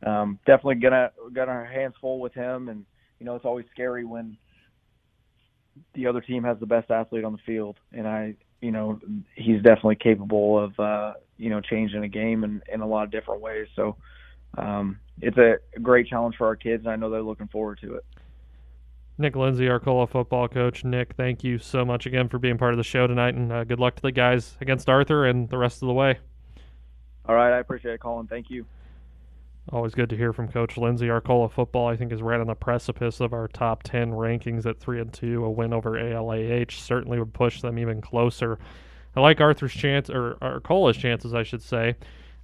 um, definitely gonna got our hands full with him, and you know it's always scary when the other team has the best athlete on the field, and I, you know, he's definitely capable of uh, you know changing a game in, in a lot of different ways. So um, it's a great challenge for our kids, and I know they're looking forward to it. Nick Lindsay, our Arcola football coach. Nick, thank you so much again for being part of the show tonight, and uh, good luck to the guys against Arthur and the rest of the way. All right, I appreciate it, Colin. Thank you. Always good to hear from Coach Lindsay. Arcola football, I think, is right on the precipice of our top ten rankings at three and two. A win over ALAH certainly would push them even closer. I like Arthur's chance, or Arcola's chances, I should say,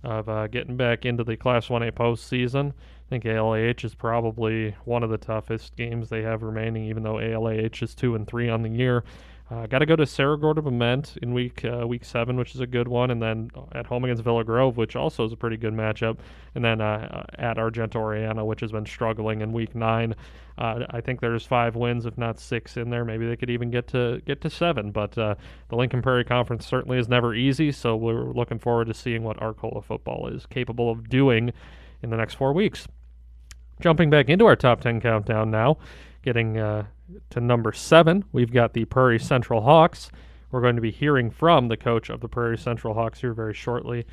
of uh, getting back into the Class 1A postseason. I think ALAH is probably one of the toughest games they have remaining, even though ALAH is two and three on the year. Uh, Got to go to Cerro Bement in week uh, week seven, which is a good one, and then at home against Villa Grove, which also is a pretty good matchup, and then uh, at Argenta Oreana, which has been struggling in week nine. Uh, I think there's five wins, if not six, in there. Maybe they could even get to get to seven. But uh, the Lincoln Prairie Conference certainly is never easy, so we're looking forward to seeing what Arcola football is capable of doing in the next four weeks. Jumping back into our top 10 countdown now, getting uh, to number seven, we've got the Prairie Central Hawks. We're going to be hearing from the coach of the Prairie Central Hawks here very shortly,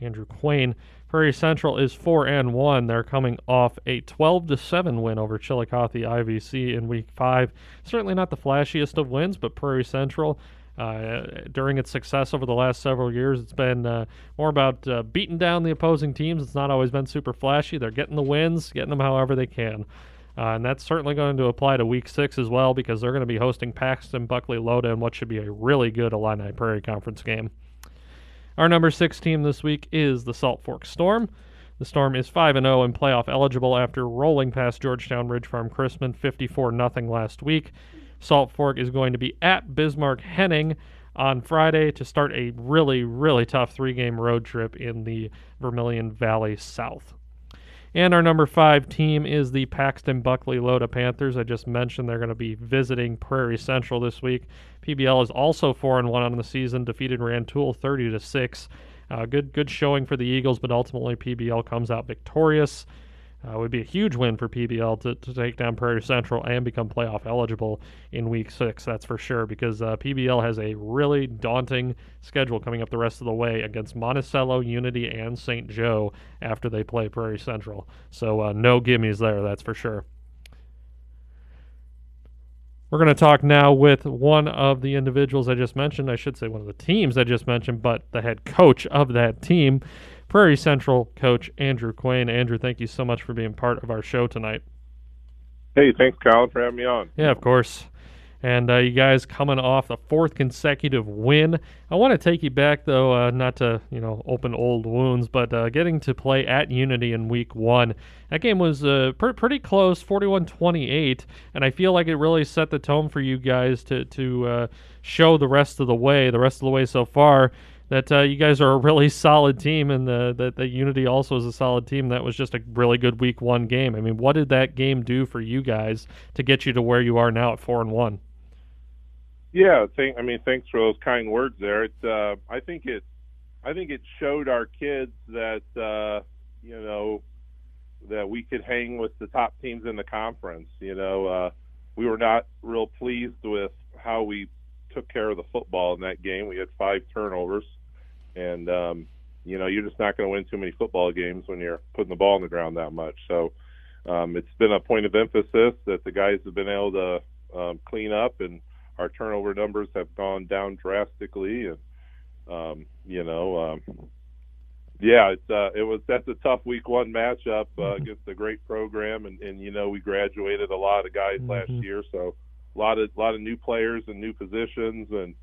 Andrew Quain. Prairie Central is four and one. They're coming off a 12 to seven win over Chillicothe IVC in Week Five. Certainly not the flashiest of wins, but Prairie Central uh, during its success over the last several years, it's been uh, more about uh, beating down the opposing teams. It's not always been super flashy. They're getting the wins, getting them however they can. Uh, and that's certainly going to apply to week six as well because they're going to be hosting Paxton Buckley Loda in what should be a really good Illini Prairie Conference game. Our number six team this week is the Salt Fork Storm. The Storm is 5 0 and playoff eligible after rolling past Georgetown Ridge Farm Chrisman 54 0 last week. Salt Fork is going to be at Bismarck Henning on Friday to start a really, really tough three game road trip in the Vermilion Valley South. And our number five team is the Paxton Buckley Loda Panthers. I just mentioned they're going to be visiting Prairie Central this week. PBL is also four and one on the season, defeated Rantoul thirty to six. Uh, good, good showing for the Eagles, but ultimately PBL comes out victorious. Uh, would be a huge win for PBL to, to take down Prairie Central and become playoff eligible in week six, that's for sure, because uh, PBL has a really daunting schedule coming up the rest of the way against Monticello, Unity, and St. Joe after they play Prairie Central. So uh, no gimmies there, that's for sure. We're going to talk now with one of the individuals I just mentioned. I should say one of the teams I just mentioned, but the head coach of that team. Prairie Central coach Andrew Quain. Andrew, thank you so much for being part of our show tonight. Hey, thanks, Colin, for having me on. Yeah, of course. And uh, you guys coming off the fourth consecutive win. I want to take you back, though, uh, not to you know open old wounds, but uh, getting to play at Unity in Week One. That game was uh, pr- pretty close, 41-28, and I feel like it really set the tone for you guys to to uh, show the rest of the way, the rest of the way so far that uh, you guys are a really solid team and the, that Unity also is a solid team. That was just a really good week one game. I mean, what did that game do for you guys to get you to where you are now at four and one? Yeah, thank, I mean, thanks for those kind words there. It, uh, I think it, I think it showed our kids that uh, you know that we could hang with the top teams in the conference. You know, uh, we were not real pleased with how we took care of the football in that game. We had five turnovers, and um, you know you're just not going to win too many football games when you're putting the ball on the ground that much. So um, it's been a point of emphasis that the guys have been able to um, clean up, and our turnover numbers have gone down drastically. And um, you know, um, yeah, it's uh, it was that's a tough week one matchup uh, mm-hmm. against a great program, and, and you know we graduated a lot of guys mm-hmm. last year, so a lot of a lot of new players and new positions, and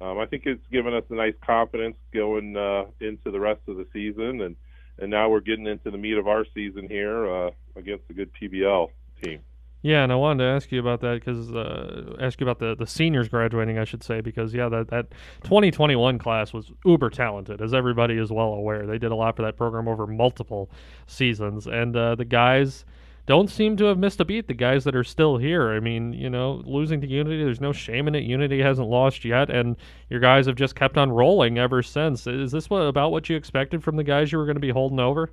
um, I think it's given us a nice confidence going uh, into the rest of the season, and and now we're getting into the meat of our season here uh, against a good PBL team. Yeah, and I wanted to ask you about that because uh, ask you about the, the seniors graduating, I should say, because yeah, that that 2021 class was uber talented, as everybody is well aware. They did a lot for that program over multiple seasons, and uh, the guys don't seem to have missed a beat. The guys that are still here. I mean, you know, losing to Unity, there's no shame in it. Unity hasn't lost yet, and your guys have just kept on rolling ever since. Is this what, about what you expected from the guys you were going to be holding over?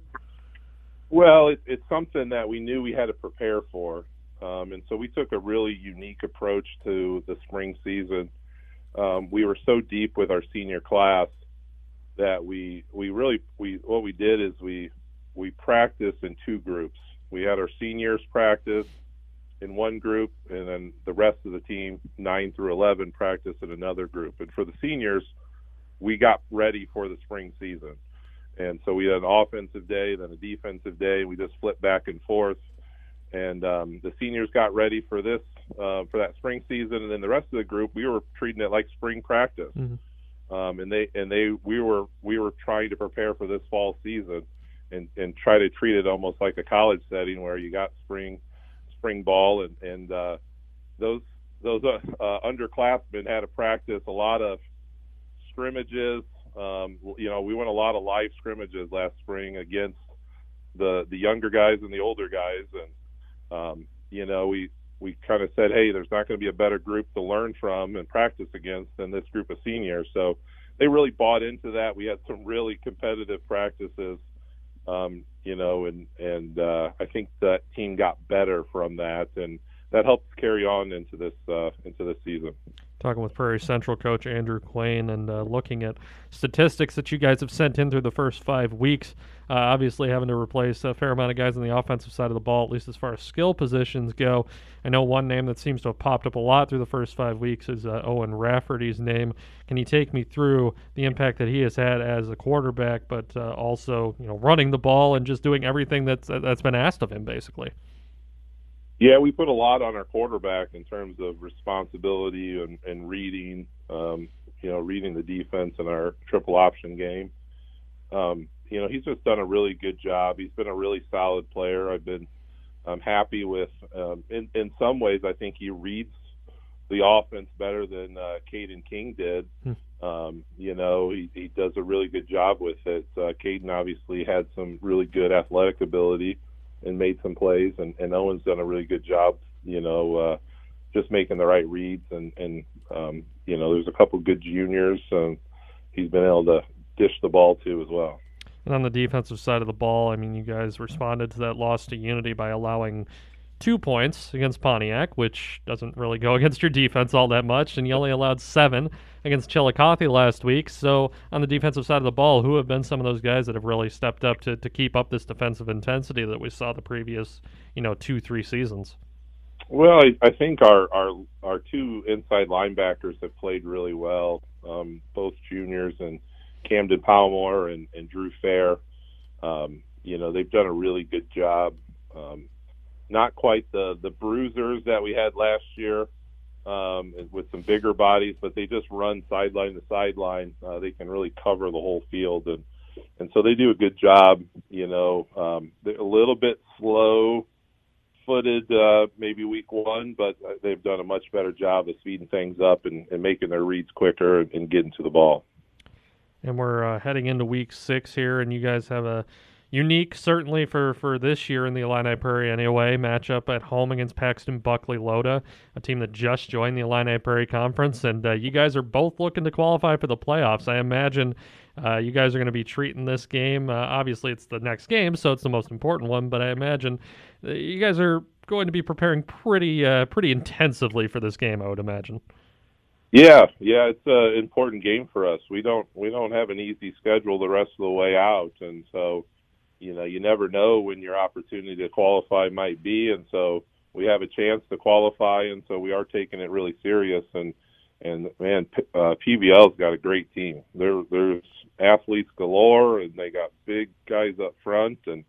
Well, it, it's something that we knew we had to prepare for, um, and so we took a really unique approach to the spring season. Um, we were so deep with our senior class that we we really we what we did is we we practiced in two groups we had our seniors practice in one group, and then the rest of the team, nine through eleven, practice in another group. And for the seniors, we got ready for the spring season. And so we had an offensive day, then a defensive day. We just flipped back and forth. And um, the seniors got ready for this, uh, for that spring season, and then the rest of the group, we were treating it like spring practice. Mm-hmm. Um, and they and they we were we were trying to prepare for this fall season and and try to treat it almost like a college setting where you got spring spring ball and and uh, those those uh, uh, underclassmen had to practice a lot of scrimmages. Um, you know, we went a lot of live scrimmages last spring against the the younger guys and the older guys, and um, you know, we we kind of said, hey, there's not going to be a better group to learn from and practice against than this group of seniors. So they really bought into that. We had some really competitive practices, um, you know, and and uh, I think that team got better from that, and that helps carry on into this uh, into this season talking with Prairie Central coach Andrew Quain and uh, looking at statistics that you guys have sent in through the first five weeks. Uh, obviously, having to replace a fair amount of guys on the offensive side of the ball, at least as far as skill positions go. I know one name that seems to have popped up a lot through the first five weeks is uh, Owen Rafferty's name. Can you take me through the impact that he has had as a quarterback, but uh, also you know running the ball and just doing everything that's that's been asked of him, basically? Yeah, we put a lot on our quarterback in terms of responsibility and, and reading, um, you know, reading the defense in our triple option game. Um, you know, he's just done a really good job. He's been a really solid player. I've been I'm happy with. Um, in in some ways, I think he reads the offense better than uh, Caden King did. Hmm. Um, you know, he, he does a really good job with it. Uh, Caden obviously had some really good athletic ability and made some plays, and, and Owen's done a really good job. You know, uh, just making the right reads, and and um, you know, there's a couple good juniors, and he's been able to dish the ball to as well. And on the defensive side of the ball, I mean, you guys responded to that loss to Unity by allowing two points against Pontiac, which doesn't really go against your defense all that much, and you only allowed seven against Chillicothe last week. So on the defensive side of the ball, who have been some of those guys that have really stepped up to, to keep up this defensive intensity that we saw the previous, you know, two, three seasons? Well, I, I think our, our our two inside linebackers have played really well, um, both juniors and Camden Palmore and, and Drew Fair. Um, you know, they've done a really good job. Um, not quite the the bruisers that we had last year um, with some bigger bodies, but they just run sideline to sideline. Uh, they can really cover the whole field, and and so they do a good job. You know, um, they're a little bit slow footed uh, maybe week one, but they've done a much better job of speeding things up and, and making their reads quicker and, and getting to the ball. And we're uh, heading into week six here, and you guys have a unique, certainly for, for this year in the Illini Prairie anyway. Matchup at home against Paxton Buckley Loda, a team that just joined the Illini Prairie Conference, and uh, you guys are both looking to qualify for the playoffs. I imagine uh, you guys are going to be treating this game. Uh, obviously, it's the next game, so it's the most important one. But I imagine uh, you guys are going to be preparing pretty uh, pretty intensively for this game. I would imagine. Yeah, yeah, it's an important game for us. We don't we don't have an easy schedule the rest of the way out, and so you know you never know when your opportunity to qualify might be and so we have a chance to qualify and so we are taking it really serious and and man uh, PBL's got a great team there there's athletes galore and they got big guys up front and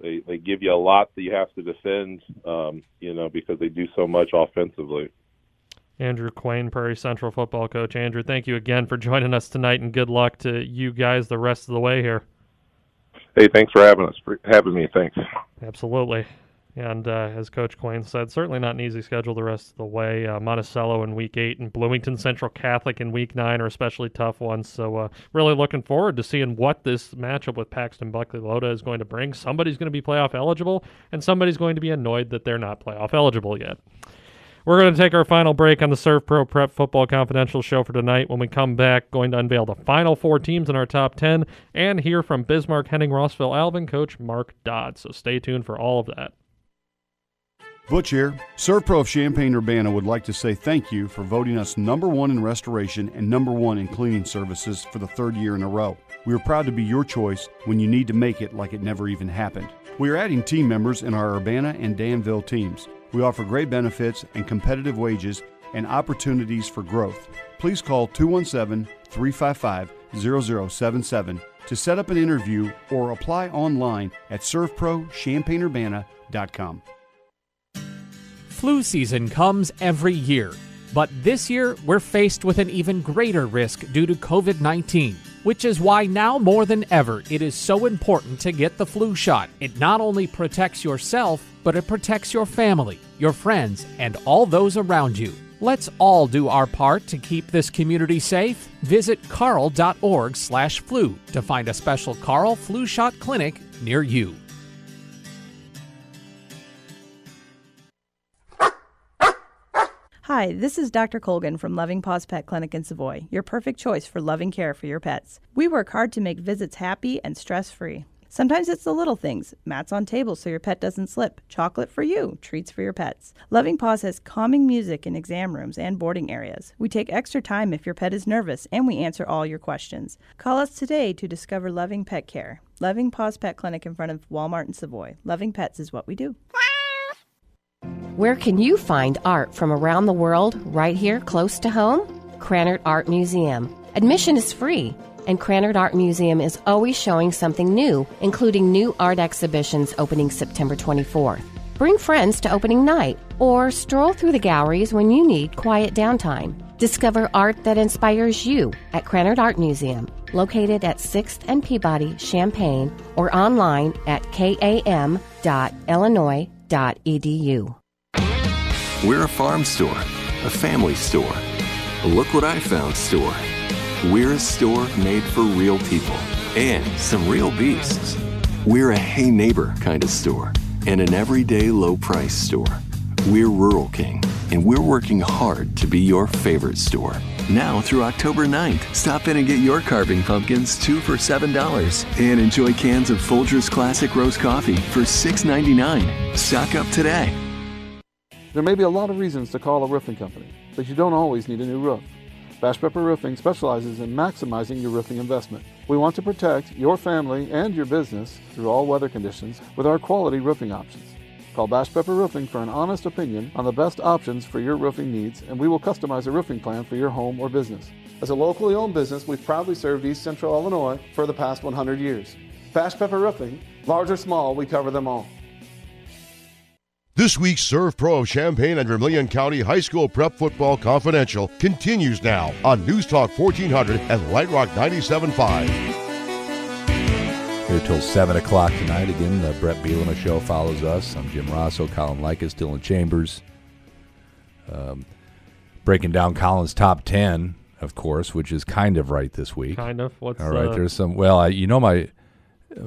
they they give you a lot that you have to defend um you know because they do so much offensively Andrew Quain, Prairie Central football coach. Andrew, thank you again for joining us tonight, and good luck to you guys the rest of the way here. Hey, thanks for having us, for having me. Thanks. Absolutely. And uh, as Coach Quain said, certainly not an easy schedule the rest of the way. Uh, Monticello in Week 8 and Bloomington Central Catholic in Week 9 are especially tough ones. So, uh, really looking forward to seeing what this matchup with Paxton Buckley Loda is going to bring. Somebody's going to be playoff eligible, and somebody's going to be annoyed that they're not playoff eligible yet. We're going to take our final break on the ServPro Prep Football Confidential show for tonight. When we come back, going to unveil the final four teams in our top 10 and hear from Bismarck, Henning, Rossville, Alvin coach Mark Dodd. So stay tuned for all of that. Butch here. ServPro of Champaign Urbana would like to say thank you for voting us number one in restoration and number one in cleaning services for the third year in a row. We are proud to be your choice when you need to make it like it never even happened. We are adding team members in our Urbana and Danville teams. We offer great benefits and competitive wages and opportunities for growth. Please call 217 355 0077 to set up an interview or apply online at servprochampaignurbana.com. Flu season comes every year, but this year we're faced with an even greater risk due to COVID 19 which is why now more than ever it is so important to get the flu shot. It not only protects yourself, but it protects your family, your friends, and all those around you. Let's all do our part to keep this community safe. Visit carle.org/flu to find a special Carle flu shot clinic near you. Hi, this is Dr. Colgan from Loving Paws Pet Clinic in Savoy, your perfect choice for loving care for your pets. We work hard to make visits happy and stress free. Sometimes it's the little things mats on tables so your pet doesn't slip, chocolate for you, treats for your pets. Loving Paws has calming music in exam rooms and boarding areas. We take extra time if your pet is nervous, and we answer all your questions. Call us today to discover loving pet care. Loving Paws Pet Clinic in front of Walmart in Savoy. Loving pets is what we do. Where can you find art from around the world right here close to home? Krannert Art Museum. Admission is free, and Krannert Art Museum is always showing something new, including new art exhibitions opening September 24th. Bring friends to opening night, or stroll through the galleries when you need quiet downtime. Discover art that inspires you at Krannert Art Museum, located at 6th and Peabody, Champaign, or online at We're a farm store, a family store, a look what I found store. We're a store made for real people and some real beasts. We're a hey neighbor kind of store and an everyday low price store. We're Rural King and we're working hard to be your favorite store. Now through October 9th, stop in and get your carving pumpkins two for $7 and enjoy cans of Folgers Classic Roast Coffee for $6.99. Stock up today. There may be a lot of reasons to call a roofing company, but you don't always need a new roof. Bash Pepper Roofing specializes in maximizing your roofing investment. We want to protect your family and your business through all weather conditions with our quality roofing options. Call Bash Pepper Roofing for an honest opinion on the best options for your roofing needs, and we will customize a roofing plan for your home or business. As a locally owned business, we've proudly served East Central Illinois for the past 100 years. Bash Pepper Roofing, large or small, we cover them all. This week's ServPro of Champaign and Vermilion County High School Prep Football Confidential continues now on News Talk 1400 and Light Rock 97.5. Here till 7 o'clock tonight. Again, the Brett Bielema Show follows us. I'm Jim Rosso, Colin Likas, Dylan Chambers. Um, breaking down Colin's top 10, of course, which is kind of right this week. Kind of. What's All right, uh, there's some. Well, I, you know my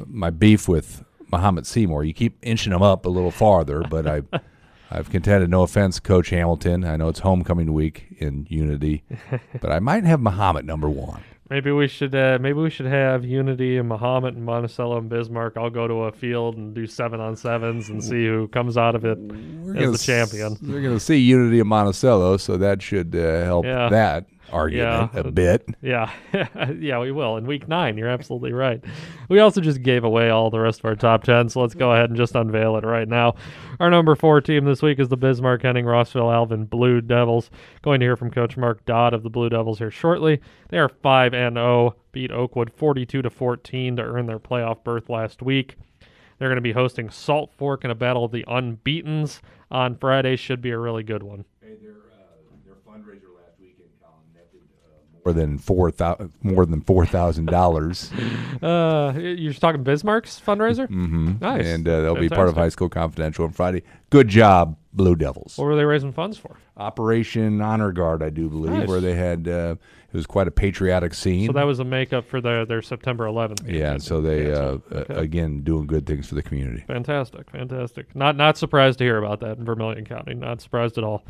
my beef with Mahomet Seymour. You keep inching him up a little farther, but I I've contended. No offense, Coach Hamilton. I know it's homecoming week in Unity, but I might have Mahomet number one. Maybe we should uh, maybe we should have Unity and Mahomet and Monticello and Bismarck. I'll go to a field and do seven on sevens and see who comes out of it as gonna the champion. s- We're going to see Unity and Monticello, so that should uh, help Yeah. that argument Yeah. a bit. Yeah, yeah, we will in week nine. You're absolutely right. We also just gave away all the rest of our top ten, so let's go ahead and just unveil it right now. Our number four team this week is the Bismarck Henning Rossville Alvin Blue Devils. Going to hear from Coach Mark Dodd of the Blue Devils here shortly. They are five and zero, beat Oakwood 42 to 14 to earn their playoff berth last week. They're going to be hosting Salt Fork in a battle of the unbeaten's on Friday. Should be a really good one. More than four thousand, more than four thousand dollars. Uh, you're talking Bismarck's fundraiser? Mm-hmm. Nice. And uh, they'll be part of High School Confidential on Friday. Good job, Blue Devils. What were they raising funds for? Operation Honor Guard, I do believe, Nice. where they had uh, it was quite a patriotic scene. So that was a makeup for their, their September 11th. game. yeah, so they uh, Okay. uh, again doing good things for the community. Fantastic, fantastic. Not not surprised to hear about that in Vermilion County. Not surprised at all.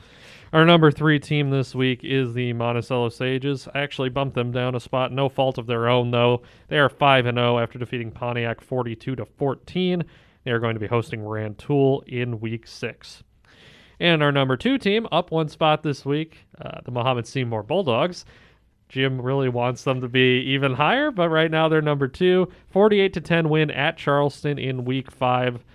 Our number three team this week is the Monticello Sages. I actually bumped them down a spot, no fault of their own though. They are five and zero after defeating Pontiac forty-two to fourteen. They are going to be hosting Rantoul in Week Six. And our number two team, up one spot this week, uh, the Mahomet Seymour Bulldogs. Jim really wants them to be even higher, but right now they're number two. 48 to 10 win at Charleston in week five.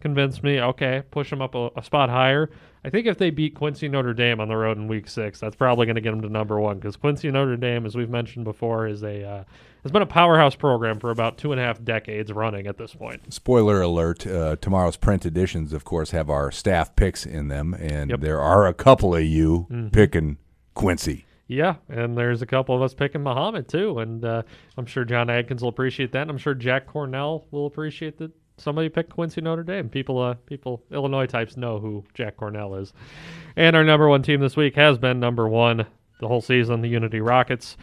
Convinced me, okay, push them up a, a spot higher. I think if they beat Quincy Notre Dame on the road in week six, that's probably going to get them to number one because Quincy Notre Dame, as we've mentioned before, is a uh, has been a powerhouse program for about two and a half decades running at this point. Spoiler alert: uh, tomorrow's print editions, of course, have our staff picks in them, and Yep. there are a couple of you Mhm. picking Quincy. Yeah, and there's a couple of us picking Mahomet too, and uh, I'm sure John Adkins will appreciate that. And I'm sure Jack Cornell will appreciate that somebody picked Quincy Notre Dame. People, uh, people, Illinois types know who Jack Cornell is. And our number one team this week has been number one the whole season, the Unity Rockets.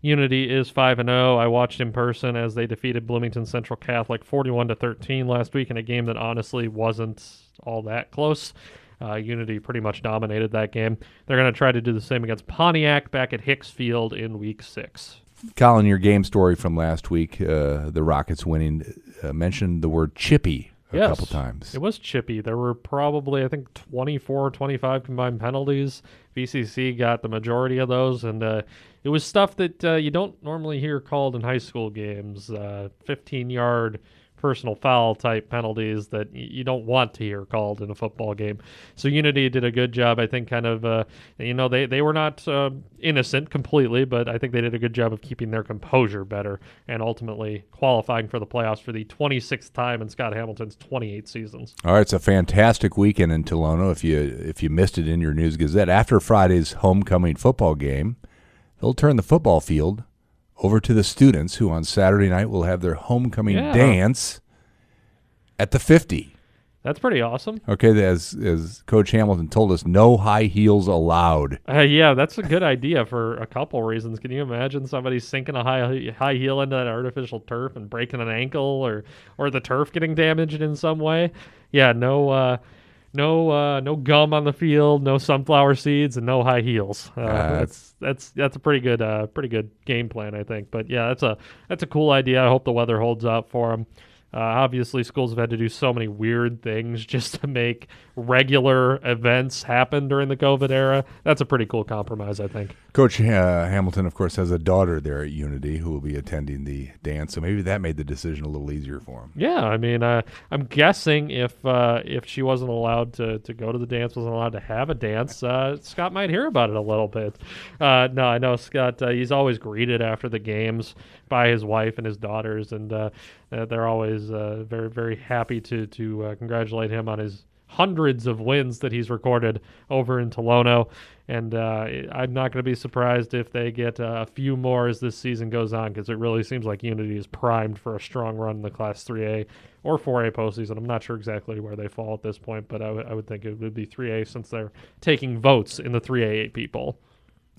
Unity is 5 and 0. I watched in person as they defeated Bloomington Central Catholic 41 to 13 last week in a game that honestly wasn't all that close. Uh, Unity pretty much dominated that game. They're going to try to do the same against Pontiac back at Hicks Field in week 6. Colin, your game story from last week, uh, the Rockets winning, uh, mentioned the word chippy a yes, couple times. It was chippy. There were probably, I think, 24 25 combined penalties. BCC got the majority of those, and uh, it was stuff that uh, you don't normally hear called in high school games. 15 yard personal foul type penalties that you don't want to hear called in a football game. So Unity did a good job, I think. Kind of, uh, you know, they they were not uh, innocent completely, but I think they did a good job of keeping their composure better and ultimately qualifying for the playoffs for the 26th time in Scott Hamilton's 28 seasons. All right, it's a fantastic weekend in Tolono. If you if you missed it in your News Gazette, after Friday's homecoming football game, they'll turn the football field over to the students who on Saturday night will have their homecoming Yeah. dance at the 50. That's pretty awesome. Okay, as as Coach Hamilton told us, no high heels allowed. Uh, yeah, that's a good idea for a couple reasons. Can you imagine somebody sinking a high high heel into that artificial turf and breaking an ankle, or or the turf getting damaged in some way? Yeah, no, uh, no, uh, no gum on the field, no sunflower seeds, and no high heels. Uh, that's that's that's a pretty good uh, pretty good game plan, I think. But yeah, that's a that's a cool idea. I hope the weather holds up for them. Uh, obviously, schools have had to do so many weird things just to make regular events happen during the COVID era. That's a pretty cool compromise, I think. Coach uh, Hamilton, of course, has a daughter there at Unity who will be attending the dance, so maybe that made the decision a little easier for him. Yeah, I mean, uh, I'm guessing if uh, if she wasn't allowed to, to go to the dance, wasn't allowed to have a dance, uh, Scott might hear about it a little bit. Uh, no, I know Scott. Uh, he's always greeted after the games by his wife and his daughters, and they're always uh, very very happy to to uh, congratulate him on his hundreds of wins that he's recorded over in Tolono. And uh, I'm not going to be surprised if they get uh, a few more as this season goes on because it really seems like Unity is primed for a strong run in the Class 3A or 4A postseason. I'm not sure exactly where they fall at this point, but I would- think it would be 3A since they're taking votes in the 3A AP poll.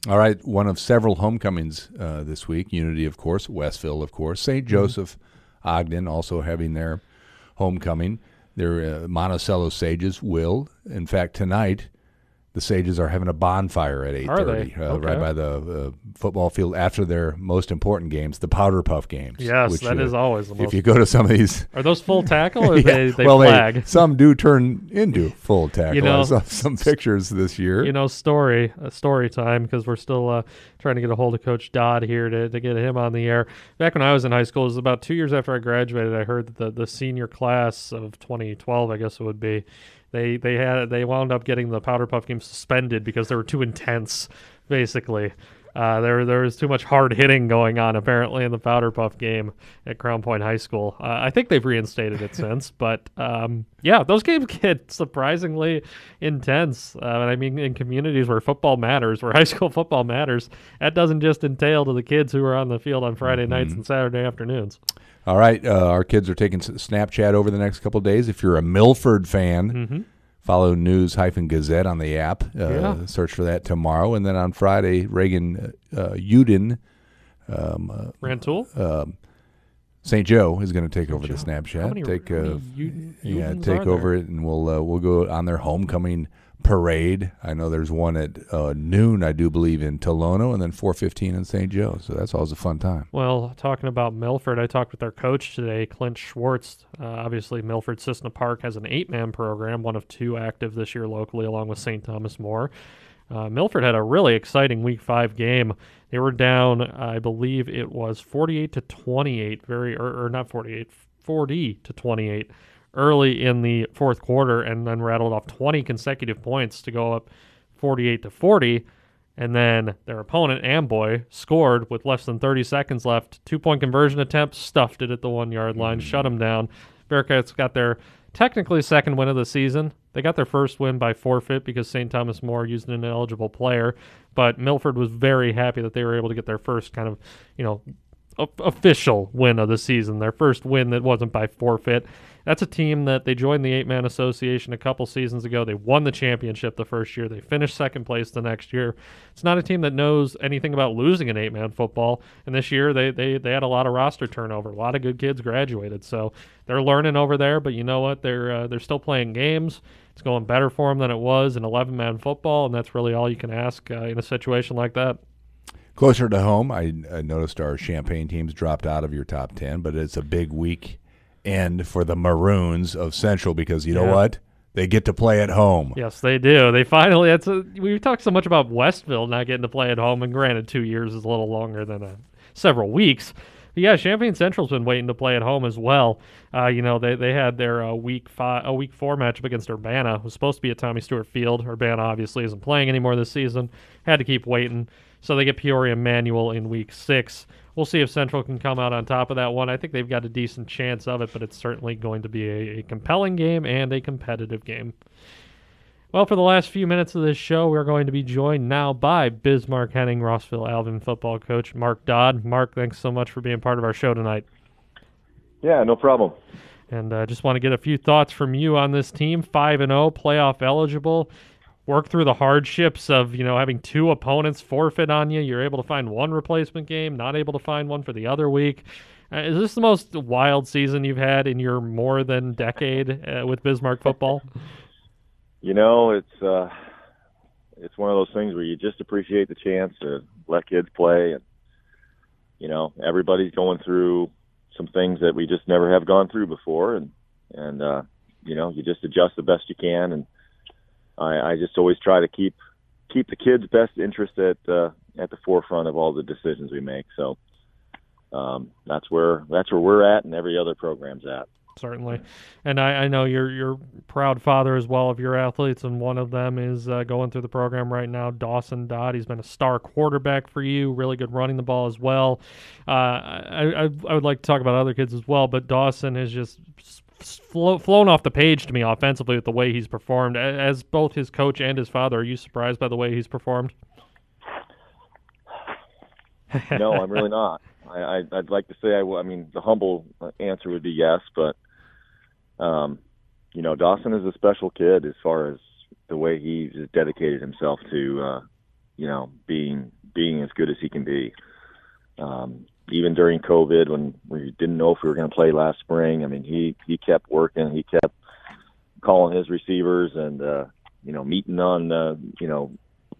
All right, one of several homecomings uh, this week. Unity, of course, Westville, of course, saint Joseph, Ogden, also having their homecoming. Their uh, Monticello Sages will, in fact, tonight. The Sages are having a bonfire at eight thirty, they? uh, right by the uh, football field after their most important games, the Powder Puff games. Yes, that uh, is always the If you go to some of these, Are those full tackle or Yeah, they, they well, flag? some do turn into full tackle. You know, I saw some pictures this year. You know, story, uh, story time, because we're still uh, trying to get a hold of Coach Dodd here to, to get him on the air. Back when I was in high school, it was about two years after I graduated. I heard that the, the senior class of 2012, I guess it would be, they they had they wound up getting the Powder Puff game suspended because they were too intense, basically. Uh, there, there was too much hard hitting going on apparently in the Powder Puff game at Crown Point High School. Uh, I think they've reinstated it since, but um, yeah, those games get surprisingly intense. Uh, and I mean, in communities where football matters, where high school football matters, that doesn't just entail to the kids who are on the field on Friday nights and Saturday afternoons. All right, uh, our kids are taking Snapchat over the next couple of days. If you're a Milford fan, Mhm. follow News hyphen Gazette on the app. Uh, Yeah. Search for that tomorrow, and then on Friday, Reagan uh, Uden, um, uh, Rantoul? um, St. Joe is going to take over the Snapchat. How many- take uh, yeah, take over it, and we'll uh, we'll go on their homecoming parade. I know there's one at uh, noon, I do believe, in Tolono, and then 4:15 in St. Joe. So that's always a fun time. Well, talking about Milford, I talked with their coach today, Clint Schwartz. Uh, obviously, Milford Cissna Park has an eight man program, one of two active this year locally, along with St. Thomas More. Uh, Milford had a really exciting Week Five game. They were down, I believe it was 48 to 28, very or, or not 48, 40 to 28, early in the fourth quarter, and then rattled off 20 consecutive points to go up 48 to 40. And then their opponent, Amboy, scored with less than 30 seconds left. Two point conversion attempt, stuffed it at the one yard line, shut them down. Bearcats got their technically second win of the season. They got their first win by forfeit because St. Thomas More used an ineligible player. But Milford was very happy that they were able to get their first kind of, you know, official win of the season, their first win that wasn't by forfeit. That's a team that they joined the eight man association a couple seasons ago. They won the championship the first year. They finished second place the next year. It's not a team that knows anything about losing an eight man football. And this year they, they they had a lot of roster turnover. A lot of good kids graduated. So they're learning over there. But you know what? They're uh, they're still playing games. It's going better for them than it was in 11 man football, and that's really all you can ask uh, in a situation like that. Closer to home, I, I noticed our Champaign teams dropped out of your top 10, but it's a big week end for the Maroons of Central because you know what? They get to play at home. Yes, they do. They finally. That's a, we've talked so much about Westville not getting to play at home, and granted, two years is a little longer than uh several weeks. But yeah, Champaign Central's been waiting to play at home as well. Uh, you know, they they had their uh, week five, a week four matchup against Urbana. It was supposed to be at Tommy Stewart Field. Urbana obviously isn't playing anymore this season. Had to keep waiting, so they get Peoria Manual in week six. We'll see if Central can come out on top of that one. I think they've got a decent chance of it, but it's certainly going to be a, a compelling game and a competitive game. Well, for the last few minutes of this show, we're going to be joined now by Bismarck Henning, Rossville Alvin football coach Mark Dodd. Mark, thanks so much for being part of our show tonight. Yeah, no problem. And uh, just want to get a few thoughts from you on this team, five and zero, playoff eligible. Work through the hardships of you know having two opponents forfeit on you. You're able to find one replacement game, not able to find one for the other week. Uh, is this the most wild season you've had in your more than decade uh, with Bismarck football? You know, it's uh it's one of those things where you just appreciate the chance to let kids play and you know, everybody's going through some things that we just never have gone through before and and uh you know, you just adjust the best you can and I I just always try to keep keep the kids' best interest at uh at the forefront of all the decisions we make. So um that's where that's where we're at and every other program's at. Certainly. And I, I know you're you're proud father as well of your athletes, and one of them is uh, going through the program right now. Dawson Dodd. He's been a star quarterback for you, really good running the ball as well. Uh, I, I I would like to talk about other kids as well, but Dawson has just s- s- flo- flown off the page to me offensively with the way he's performed. As both his coach and his father, are you surprised by the way he's performed? no, I'm really not. I, I I'd like to say I, I mean the humble answer would be yes, but um, you know Dawson is a special kid as far as the way he's dedicated himself to uh, you know being being as good as he can be. Um, even during COVID, when we didn't know if we were going to play last spring, I mean he he kept working. He kept calling his receivers and uh, you know meeting on uh, you know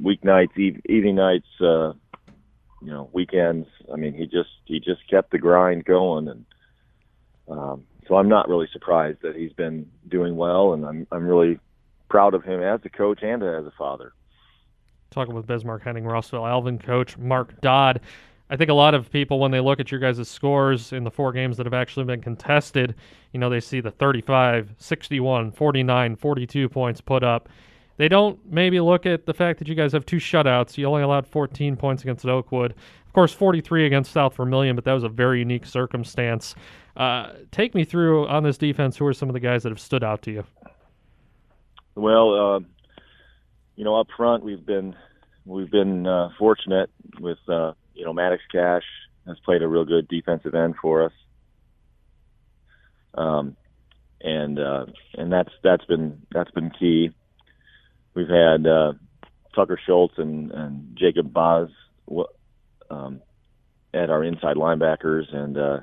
weeknights, eve- evening nights. Uh, you know weekends. I mean, he just he just kept the grind going, and um, so I'm not really surprised that he's been doing well, and I'm I'm really proud of him as a coach and as a father. talking with Bismarck Henning, Rossville Alvin coach Mark Dodd. I think a lot of people, when they look at your guys' scores in the four games that have actually been contested, you know, they see the 35, 61, 49, 42 points put up. They don't maybe look at the fact that you guys have two shutouts. You only allowed 14 points against Oakwood. Of course, 43 against South Vermillion, but that was a very unique circumstance. Uh, take me through on this defense. Who are some of the guys that have stood out to you? Well, uh, you know, up front we've been we've been uh, fortunate with uh, you know Maddox Cash has played a real good defensive end for us, um, and uh, and that's that's been that's been key. We've had uh, Tucker Schultz and, and Jacob Boz um, at our inside linebackers, and uh,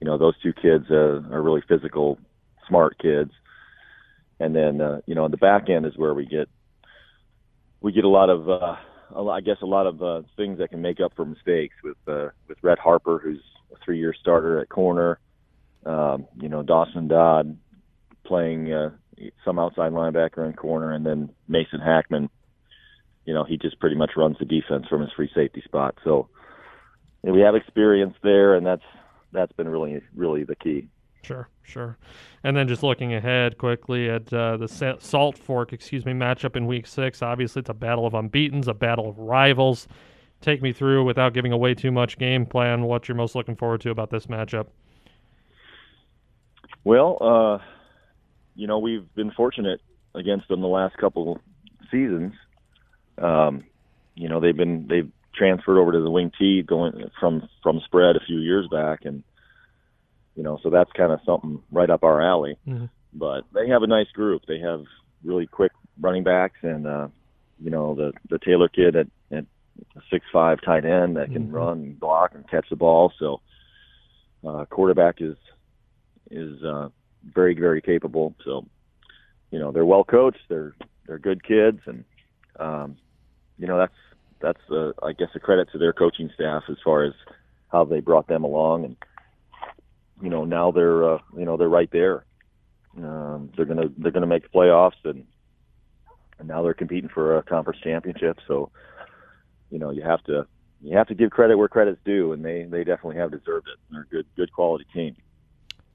you know those two kids uh, are really physical, smart kids. And then uh, you know on the back end is where we get we get a lot of uh, a lot, I guess a lot of uh, things that can make up for mistakes with uh, with Red Harper, who's a three-year starter at corner. Um, you know Dawson Dodd playing uh, some outside linebacker and corner, and then Mason Hackman. You know he just pretty much runs the defense from his free safety spot. So you know, we have experience there, and that's that's been really really the key. Sure, sure. And then just looking ahead quickly at uh, the Salt Fork, excuse me, matchup in Week Six. Obviously, it's a battle of unbeaten's, a battle of rivals. Take me through, without giving away too much game plan, what you're most looking forward to about this matchup. Well, uh, you know, we've been fortunate against them the last couple seasons. Um, you know, they've been they've transferred over to the wing T going from from spread a few years back, and you know, so that's kind of something right up our alley. Mhm. But they have a nice group. They have really quick running backs, and uh, you know, the the Taylor kid at at six five tight end that can Mhm. run and block and catch the ball. So uh, quarterback is is uh, very very capable. So you know they're well coached. They're they're good kids, and um, you know that's that's uh, I guess a credit to their coaching staff as far as how they brought them along, and you know now they're uh, you know they're right there. Um, they're gonna they're gonna make the playoffs, and, and now they're competing for a conference championship. So you know you have to you have to give credit where credit's due, and they they definitely have deserved it. They're a good good quality team.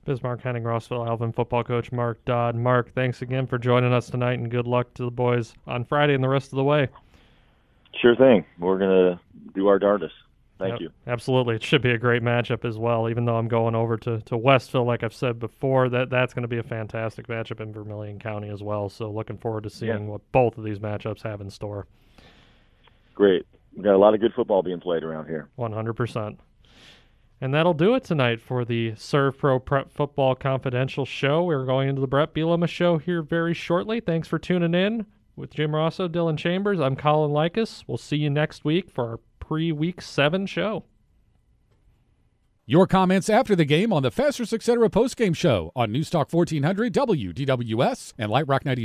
Bismarck, Henning, Rossville, Alvin football coach Mark Dodd. Mark, thanks again for joining us tonight, and good luck to the boys on Friday and the rest of the way. Sure thing. We're gonna do our darndest. Thank Yep, you. Absolutely, it should be a great matchup as well. Even though I'm going over to, to Westville, like I've said before, that that's going to be a fantastic matchup in Vermilion County as well. So looking forward to seeing what both of these matchups have in store. Great. We got a lot of good football being played around here. 100%. And that'll do it tonight for the ServPro Prep Football Confidential show. We're going into the Brett Bielema show here very shortly. Thanks for tuning in with Jim Rossow, Dylan Chambers. I'm Colin Likas. We'll see you next week for our pre week seven show. Your comments after the game on the Fasteners Etc. postgame show on Newstalk 1400 WDWS and Light Rock 90.